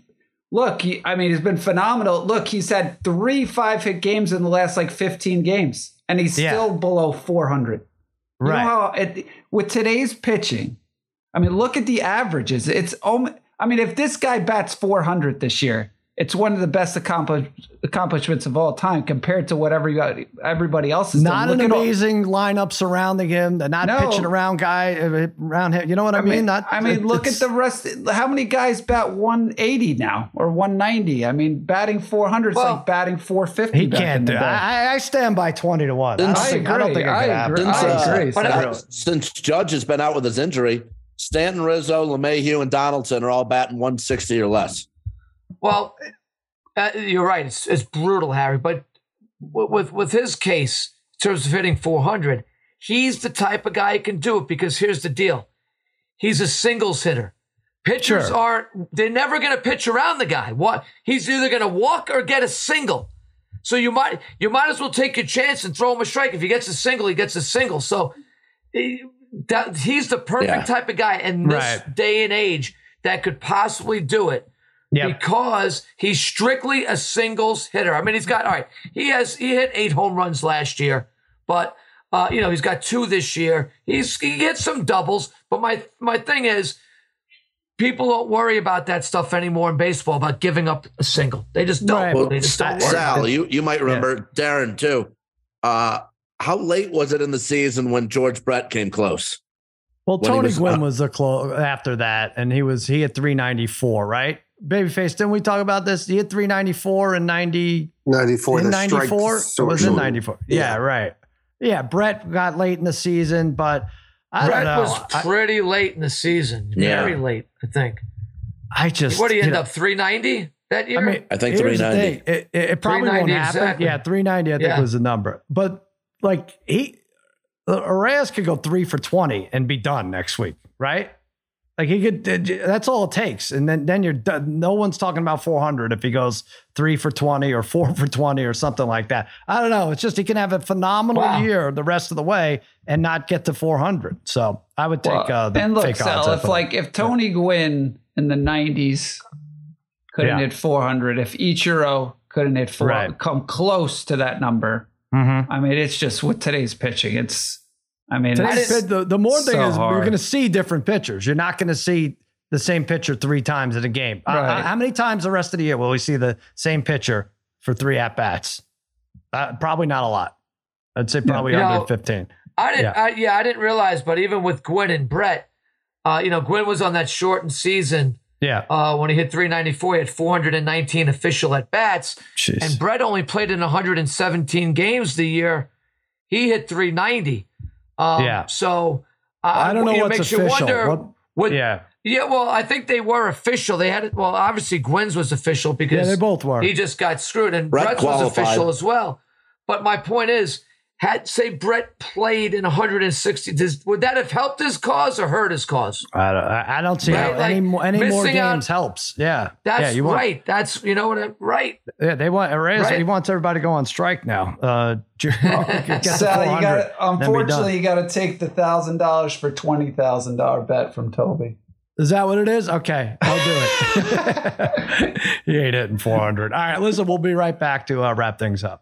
Speaker 4: look, he, I mean, he's been phenomenal. Look, he's had three five hit games in the last like 15 games, and he's yeah. still below 400. You right. know how it, with today's pitching, I mean, look at the averages. It's, I mean, if this guy bats 400 this year, it's one of the best accomplish, accomplishments of all time compared to what everybody everybody else is. Doing.
Speaker 1: Not an amazing all, lineup surrounding him. The not no, pitching around guy uh, around him. You know what I, I mean?
Speaker 4: mean?
Speaker 1: Not,
Speaker 4: I mean, look at the rest. How many guys bat 180 now or 190? I mean, batting 400 is well, like batting 450.
Speaker 1: He can't do. I, I, stand by 20 to one.
Speaker 4: I, think, I, don't think I, agree. I agree.
Speaker 3: But uh, since Judge has been out with his injury, Stanton, Rizzo, LeMahieu, and Donaldson are all batting 160 or less.
Speaker 2: Well, uh, you're right. It's, it's brutal, Harry. But with with his case, in terms of hitting 400, he's the type of guy who can do it because here's the deal: he's a singles hitter. Pitchers sure. aren't. They're never going to pitch around the guy. What? He's either going to walk or get a single. So you might you might as well take your chance and throw him a strike. If he gets a single, he gets a single. So he, that, he's the perfect yeah. type of guy in this right. day and age that could possibly do it Yep. Because he's strictly a singles hitter. I mean, he's got all right. He has he hit eight home runs last year, but uh, you know he's got two this year. He's he gets some doubles, but my my thing is, people don't worry about that stuff anymore in baseball about giving up a single. They just don't. Right. Well, they just don't.
Speaker 3: Sal, you you might remember yeah. Darren too. Uh, how late was it in the season when George Brett came close?
Speaker 1: Well, Tony was, Gwynn uh, was a close after that, and he was he had 394, right? Babyface, didn't we talk about this? He hit 394 and 90.
Speaker 6: 94.
Speaker 1: In 94? It was in 94. Yeah. yeah. right. Yeah, Brett got late in the season, but I
Speaker 2: Brett
Speaker 1: don't know.
Speaker 2: was pretty I, late in the season. Yeah. Very late, I think.
Speaker 1: I just.
Speaker 2: What do you end know, up? 390 that year? I, mean,
Speaker 3: I think 390.
Speaker 1: It, it, it, probably won't happen. Exactly. Yeah, 390, I think yeah. was the number. But like, he. Arraez could go three for 20 and be done next week, right? Like he could, that's all it takes, and then then you're done. No one's talking about 400 if he goes three for 20 or four for 20 or something like that. I don't know. It's just he can have a phenomenal wow. year the rest of the way and not get to 400. So I would take well, uh, the
Speaker 4: and look,
Speaker 1: fake
Speaker 4: Sal, if like if Tony Gwynn in the 90s couldn't yeah. hit 400, if Ichiro couldn't hit four, right. come close to that number. Mm-hmm. I mean, it's just with today's pitching, it's I mean,
Speaker 1: the, the more thing so is hard. you're going to see different pitchers. You're not going to see the same pitcher three times in a game. Uh, right. Uh, how many times the rest of the year will we see the same pitcher for three at bats? Uh, probably not a lot. I'd say probably under know, 15.
Speaker 2: I didn't. Yeah. I, yeah, I didn't realize, but even with Gwynn and Brett, uh, you know, Gwynn was on that shortened season.
Speaker 1: Yeah.
Speaker 2: Uh, when he hit 394, he had 419 official at bats. And Brett only played in 117 games the year. He hit 390. Um, yeah. So uh,
Speaker 1: I don't know what's makes official. You wonder what,
Speaker 2: what, yeah. Yeah, well, I think they were official. They had. Well, obviously Gwynn's was official because
Speaker 1: yeah, they both were.
Speaker 2: He just got screwed, and Brett Brett's was official as well. But my point is, had say Brett played in 160, does, would that have helped his cause or hurt his cause?
Speaker 1: I don't, I don't see right? how like any more any more games out, helps. Yeah,
Speaker 2: that's
Speaker 1: yeah,
Speaker 2: you want, right. That's you know what? I, right.
Speaker 1: Yeah, they want Arraez. Right. He wants everybody to go on strike now. Uh, (laughs)
Speaker 4: get Sal, you got unfortunately you got to take the thousand dollars for twenty thousand dollar bet from Toby.
Speaker 1: Is that what it is? Okay, I'll do it. (laughs) he ain't hitting 400. All right, listen, we'll be right back to uh, wrap things up.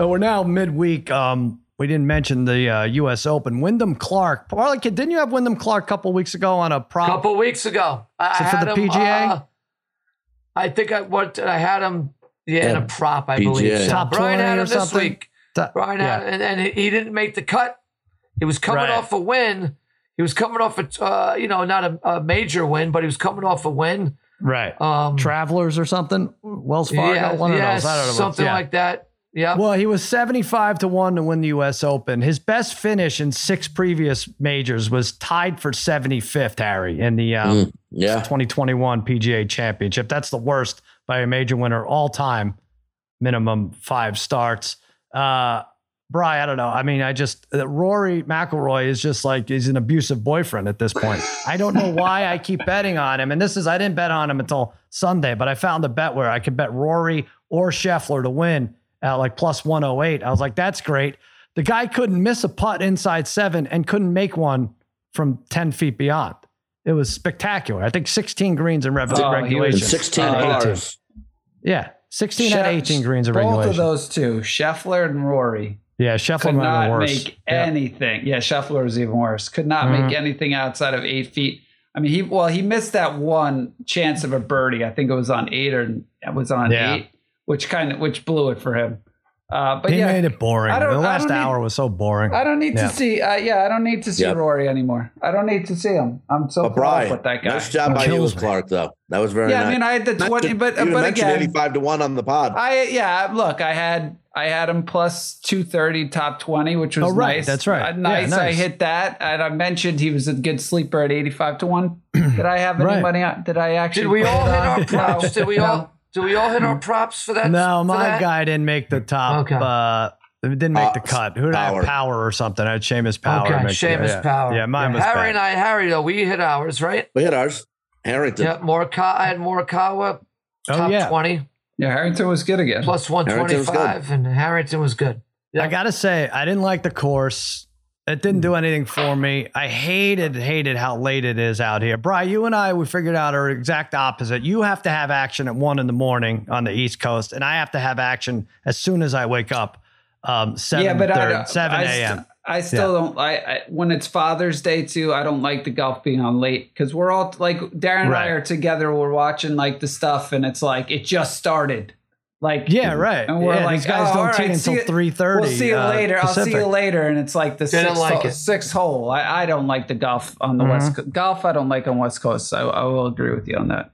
Speaker 1: But we're now midweek. Um, we didn't mention the uh, U.S. Open. Wyndham Clark. Parlay didn't you have Wyndham Clark a couple weeks ago on a prop?
Speaker 2: A couple weeks ago.
Speaker 1: I, for the him, PGA? Uh,
Speaker 2: I think I what I had him yeah, yeah in a prop, I PGA. believe. So
Speaker 1: Top Brian had him this something? week.
Speaker 2: Top, Brian yeah. had and, and, he didn't make the cut. He was coming right. off a win. He was coming off a uh, you know not a, a, major win, but he was coming off a win.
Speaker 1: Right. Um, Travelers or something. Wells Fargo. Yeah,
Speaker 2: one of those. I don't know. Something yeah. like that. Yeah.
Speaker 1: Well, he was 75 to 1 to win the US Open. His best finish in six previous majors was tied for 75th, Harry, in the um, mm, yeah. 2021 PGA Championship. That's the worst by a major winner all time, minimum five starts. Uh, Bry, I don't know. I mean, I just uh, Rory McIlroy is just like he's an abusive boyfriend at this point. I don't know why I keep betting on him. And this is I didn't bet on him until Sunday, but I found a bet where I could bet Rory or Scheffler to win at like plus 108. I was like, that's great. The guy couldn't miss a putt inside seven and couldn't make one from 10 feet beyond. It was spectacular. I think 16 greens in rev- oh, regulation.
Speaker 3: 16 uh,
Speaker 1: Yeah. 16 out of 18 greens in regulation.
Speaker 4: Both of those two, Scheffler and Rory.
Speaker 1: Yeah, Scheffler
Speaker 4: could not
Speaker 1: worse.
Speaker 4: make anything. Yeah, Scheffler was even worse. Could not mm-hmm. make anything outside of eight feet. I mean, he well, he missed that one chance of a birdie. I think it was on eight or it was on yeah. eight which kind of which blew it for him. Uh, but
Speaker 1: he
Speaker 4: yeah,
Speaker 1: made it boring. The last hour need, was so boring.
Speaker 4: I don't need yeah. to see. Uh, yeah, I don't need to see yep. Rory anymore. I don't need to see him. I'm so
Speaker 3: but Brian,
Speaker 4: with that guy.
Speaker 3: Nice job by you, Clark. Though that was very.
Speaker 4: Yeah,
Speaker 3: nice.
Speaker 4: I mean, I had the twenty, but but again,
Speaker 3: eighty-five to one on the pod.
Speaker 4: I yeah, look, I had I had him plus two thirty, top twenty, which was
Speaker 1: oh, right.
Speaker 4: nice.
Speaker 1: That's right. Uh,
Speaker 4: nice.
Speaker 1: Yeah, nice.
Speaker 4: I hit that, and I mentioned he was a good sleeper at eighty-five to one. (clears throat) Did I have any right. money? On, did I actually?
Speaker 2: Did we all hit our (laughs) props? Did we all? Do we all hit our props for that?
Speaker 1: No,
Speaker 2: for
Speaker 1: my
Speaker 2: that?
Speaker 1: guy didn't make the top. Okay. Uh, didn't make uh, the cut. Who did power. I have? Power or something. I had Seamus Power.
Speaker 2: Okay, Seamus
Speaker 1: yeah.
Speaker 2: Power.
Speaker 1: Yeah, mine
Speaker 2: yeah.
Speaker 1: was
Speaker 2: Harry
Speaker 1: bad.
Speaker 2: and I, Harry though, we hit ours, right?
Speaker 3: We hit ours. Harrington.
Speaker 2: Yeah, Morikawa. I had Morikawa
Speaker 1: oh,
Speaker 2: top
Speaker 1: yeah.
Speaker 2: twenty.
Speaker 4: Yeah, Harrington was good again.
Speaker 2: Plus one twenty five, and Harrington was good.
Speaker 1: Yeah. I gotta say, I didn't like the course. It didn't do anything for me. I hated, hated how late it is out here. Bry, you and I, we figured out our exact opposite. You have to have action at one in the morning on the East Coast, and I have to have action as soon as I wake up. Um, seven, yeah, but I, 7 a.m.
Speaker 4: St- I still yeah. don't. I, I, when it's Father's Day too. I don't like the golf being on late because we're all like Darren and I are together. We're watching like the stuff, and it's like it just started. Like
Speaker 1: yeah, right.
Speaker 4: And we're
Speaker 1: yeah,
Speaker 4: like,
Speaker 1: these guys
Speaker 4: oh,
Speaker 1: don't
Speaker 4: right,
Speaker 1: until three thirty.
Speaker 4: We'll see you
Speaker 1: uh,
Speaker 4: later.
Speaker 1: Pacific.
Speaker 4: I'll see you later. And it's like the sixth,
Speaker 2: like
Speaker 4: hole, sixth hole. I, I don't like the golf on the mm-hmm. west Co- golf. I don't like on West Coast. I, I will agree with you on that.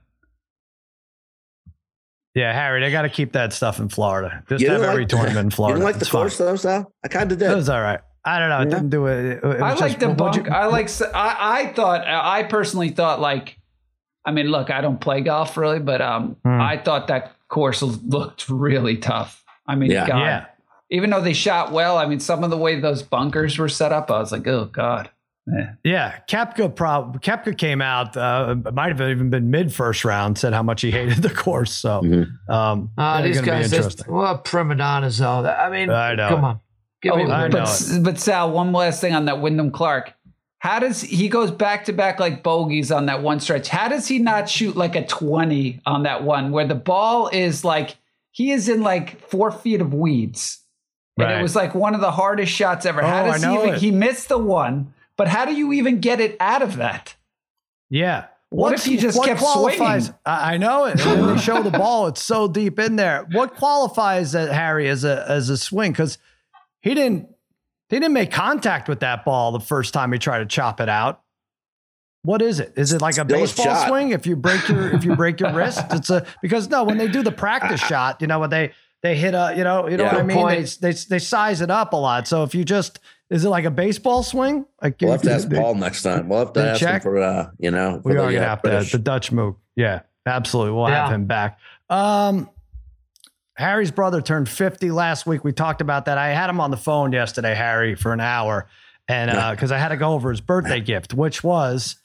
Speaker 1: Yeah, Harry, they got to keep that stuff in Florida. Just have every
Speaker 3: like,
Speaker 1: tournament in (laughs) Florida.
Speaker 3: You didn't like
Speaker 1: it's
Speaker 3: the course though, Sal? I kind of did.
Speaker 1: It was all right. I don't know. It yeah. didn't do it. it, it
Speaker 4: I like the bunk.
Speaker 1: You,
Speaker 4: I like. I, I thought. I personally thought like. I mean, look, I don't play golf really, but um, hmm. I thought that course looked really tough. I mean,
Speaker 3: yeah.
Speaker 4: God,
Speaker 1: yeah.
Speaker 4: even though they shot well, I mean, some of the way those bunkers were set up, I was like, oh God.
Speaker 1: Yeah. yeah, Koepka prob Koepka came out. Uh, might have even been mid first round. Said how much he hated the course. So, mm-hmm. um,
Speaker 2: uh, these guys, just, well, prima donnas though. I mean, I know. Come on,
Speaker 4: Give oh, me but, but Sal, one last thing on that Wyndham Clark. How does he goes back to back like bogeys on that one stretch? How does he not shoot like a twenty on that one where the ball is like he is in like four feet of weeds. And right. it was like one of the hardest shots ever.
Speaker 1: Oh,
Speaker 4: how does he even, he missed the one, but how do you even get it out of that?
Speaker 1: Yeah.
Speaker 4: What What's, if he just kept swinging?
Speaker 1: I know it. And they show the ball; it's so deep in there. What qualifies that Harry as a as a swing? Because he didn't he didn't make contact with that ball the first time he tried to chop it out. What is it? Is it like a Still baseball a swing? If you break your if you break your (laughs) wrist, it's a because no, when they do the practice (laughs) shot, you know, when they they hit a, you know, you know yeah, what I mean? They, they they size it up a lot. So if you just is it like a baseball swing? Like
Speaker 3: we'll have to (laughs) ask they, Paul next time. We'll have to ask check. him for uh, you know,
Speaker 1: we
Speaker 3: are
Speaker 1: gonna have to the Dutch move. Yeah, absolutely. We'll yeah. have him back. Um Harry's brother turned 50 last week. We talked about that. I had him on the phone yesterday, Harry, for an hour. And because uh, I had to go over his birthday gift, which was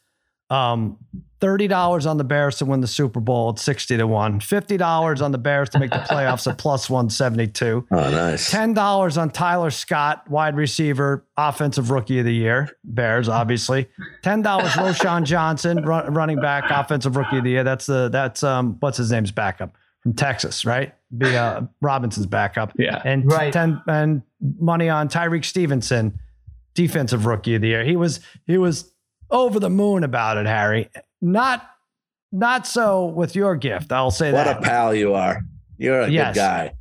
Speaker 1: um, $30 on the Bears to win the Super Bowl at 60 to 1. $50 on the Bears to make the playoffs at plus 172.
Speaker 3: Oh, nice.
Speaker 1: $10 on Tyler Scott, wide receiver, offensive rookie of the year. Bears, obviously. $10 Roschon Johnson, run, running back, offensive rookie of the year. That's the that's um what's his name's backup from Texas, right? Be uh, Robinson's backup.
Speaker 4: Yeah.
Speaker 1: And right. 10 and money on Tyrique Stevenson, defensive rookie of the year. He was he was over the moon about it, Harry. Not not so with your gift. I'll say
Speaker 3: what
Speaker 1: that.
Speaker 3: What a pal you are. You're a yes. good guy.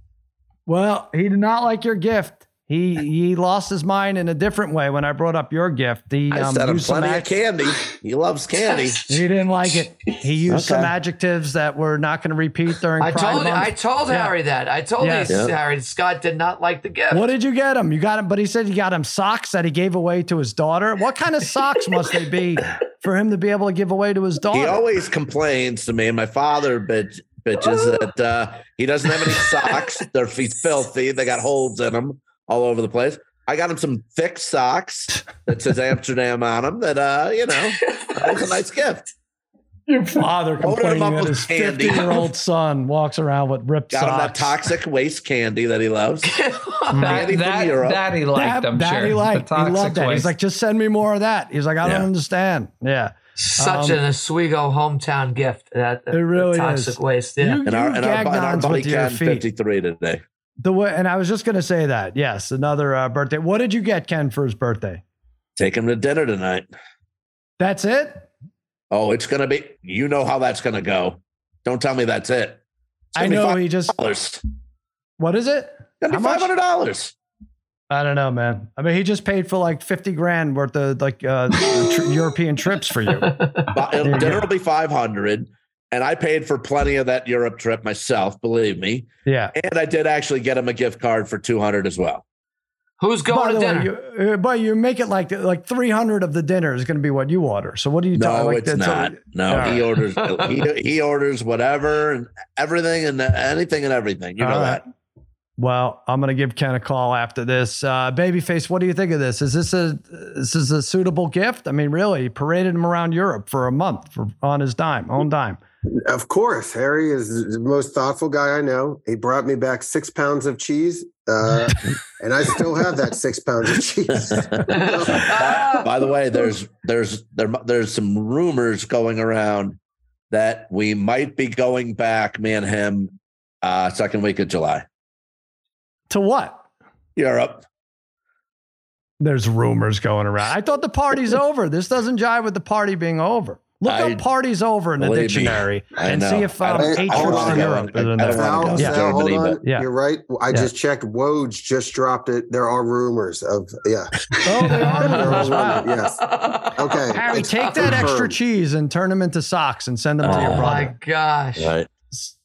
Speaker 1: Well, he did not like your gift. He he lost his mind in a different way when I brought up your gift. He
Speaker 3: I
Speaker 1: um,
Speaker 3: said him
Speaker 1: used some
Speaker 3: plenty of candy. He loves candy. (laughs)
Speaker 1: he didn't like it. He used
Speaker 3: Okay.
Speaker 1: some adjectives that we're not going to repeat during
Speaker 2: I
Speaker 1: Pride
Speaker 2: told
Speaker 1: Month.
Speaker 2: I told
Speaker 1: Yeah.
Speaker 2: Harry that. I told
Speaker 1: Yes.
Speaker 2: you,
Speaker 3: Yeah.
Speaker 2: Harry. Scott did not like the gift.
Speaker 1: What did you get him? You got him, but he said you got him socks that he gave away to his daughter. What kind of socks must they be for him to be able to give away to his daughter?
Speaker 3: He always complains to me, and my father bitch, bitches that uh, he doesn't have any socks. (laughs) They're he's filthy. They got holes in them all over the place. I got him some thick socks that says (laughs) Amsterdam on them. That uh, you know, that was a nice (laughs) gift.
Speaker 1: Your father
Speaker 3: Loaded him
Speaker 1: complaining
Speaker 3: up
Speaker 1: that
Speaker 3: with
Speaker 1: his
Speaker 3: candy.
Speaker 1: 50 year old son walks around with ripped
Speaker 3: Got him that toxic waste candy that he loves. (laughs)
Speaker 4: That,
Speaker 3: Candy from
Speaker 4: that,
Speaker 3: Europe.
Speaker 4: that he liked,
Speaker 1: that,
Speaker 4: I'm
Speaker 1: that
Speaker 4: sure.
Speaker 1: he liked.
Speaker 4: The
Speaker 1: He loved that. He's like, just send me more of that. He's like, I don't understand. Yeah.
Speaker 2: Such
Speaker 1: Um,
Speaker 2: an Oswego hometown gift. That
Speaker 1: It really
Speaker 2: toxic
Speaker 1: is.
Speaker 2: waste. Yeah.
Speaker 1: You-
Speaker 3: And our
Speaker 1: you
Speaker 3: and our, and our buddy
Speaker 1: with your
Speaker 3: Ken
Speaker 1: feet.
Speaker 3: fifty three today.
Speaker 1: The way, and I was just going to say that. Yes, another uh, birthday. What did you get Ken for his birthday?
Speaker 3: Take him to dinner tonight.
Speaker 1: That's it.
Speaker 3: Oh, it's gonna be. You know how that's gonna go. Don't tell me that's it.
Speaker 1: I know he just. What is it?
Speaker 3: Be five hundred dollars.
Speaker 1: I don't know, man. I mean, he just paid for like fifty grand worth of like uh, (laughs) European trips for you. But,
Speaker 3: dinner will be five hundred, and I paid for plenty of that Europe trip myself. Believe me,
Speaker 1: Yeah.
Speaker 3: and I did actually get him a gift card for two hundred as well.
Speaker 2: Who's
Speaker 1: By
Speaker 2: going to
Speaker 1: the way,
Speaker 2: dinner?
Speaker 1: you, uh, but you make it like like three hundred of the dinner is going to be what you order. So what do you
Speaker 3: No,
Speaker 1: talk? Like,
Speaker 3: it's
Speaker 1: that's a-
Speaker 3: not. No,
Speaker 1: All
Speaker 3: he
Speaker 1: right.
Speaker 3: orders. (laughs) he, he orders whatever and everything and anything and everything. You know
Speaker 1: All
Speaker 3: that.
Speaker 1: right. Well, I'm going to give Ken a call after this. Uh, Babyface, what do you think of this? Is this a this is a suitable gift? I mean, really, he paraded him around Europe for a month for on his dime, own dime.
Speaker 6: Of course, Harry is the most thoughtful guy I know. He brought me back six pounds of cheese, uh, and I still have that six pounds of cheese.
Speaker 3: by, (laughs) by the way, there's there's there there's some rumors going around that we might be going back, me and him, uh, second week of July,
Speaker 1: To what?
Speaker 3: Europe.
Speaker 1: There's rumors going around. I thought the party's (laughs) over. This doesn't jive with the party being over. Look
Speaker 3: I-
Speaker 1: up party's over in the
Speaker 3: believe me,
Speaker 1: dictionary and
Speaker 3: know.
Speaker 1: see if
Speaker 3: I
Speaker 1: um,
Speaker 3: don't-
Speaker 1: eight
Speaker 6: I
Speaker 1: trips
Speaker 6: wanna.
Speaker 1: Europe is in
Speaker 3: I
Speaker 1: there.
Speaker 3: wanna.
Speaker 6: Sal,
Speaker 3: Yeah.
Speaker 6: Sal, hold on.
Speaker 3: but-
Speaker 1: Yeah.
Speaker 6: You're right. I
Speaker 1: Yeah.
Speaker 6: just checked. Woj just dropped it. There are rumors of yeah.
Speaker 1: Oh,
Speaker 6: There are rumors, Yes. Okay.
Speaker 1: Harry,
Speaker 6: It's
Speaker 1: take that extra cheese and turn them into socks and send them to your
Speaker 2: Oh
Speaker 1: brother.
Speaker 2: my gosh.
Speaker 3: Right.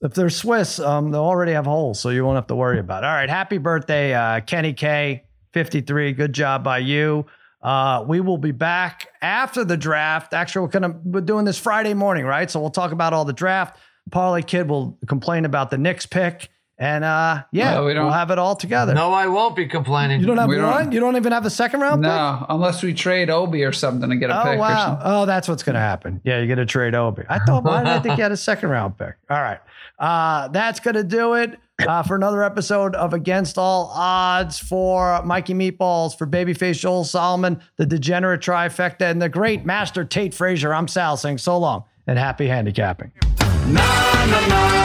Speaker 1: if they're Swiss, um, they'll already have holes, so you won't have to worry about it. All right, happy birthday, uh, Kenny K, 53. Good job by you. Uh, we will be back after the draft. Actually, we're gonna we're doing this Friday morning, right? So we'll talk about all the draft. Parlay Kid will complain about the Knicks pick, and uh, yeah,
Speaker 4: No, we
Speaker 1: we
Speaker 4: don't-
Speaker 1: will have it all together.
Speaker 2: No, I won't be complaining.
Speaker 1: you don't have
Speaker 4: We don't-
Speaker 1: one. You don't even have a second round pick.
Speaker 4: No, unless we trade Obi or something to get a
Speaker 1: Oh
Speaker 4: pick or
Speaker 1: wow!
Speaker 4: something.
Speaker 1: Oh, that's what's going to happen. Yeah, you get a trade Obi. I thought, why did I think you had a second round pick? All right, uh, that's going to do it uh, for another episode of Against All Odds for Mikey Meatballs, for Babyface Joel Solomon, the degenerate trifecta, and the great master Tate Frazier. I'm Sal saying so long and happy handicapping.
Speaker 8: Na, na, na,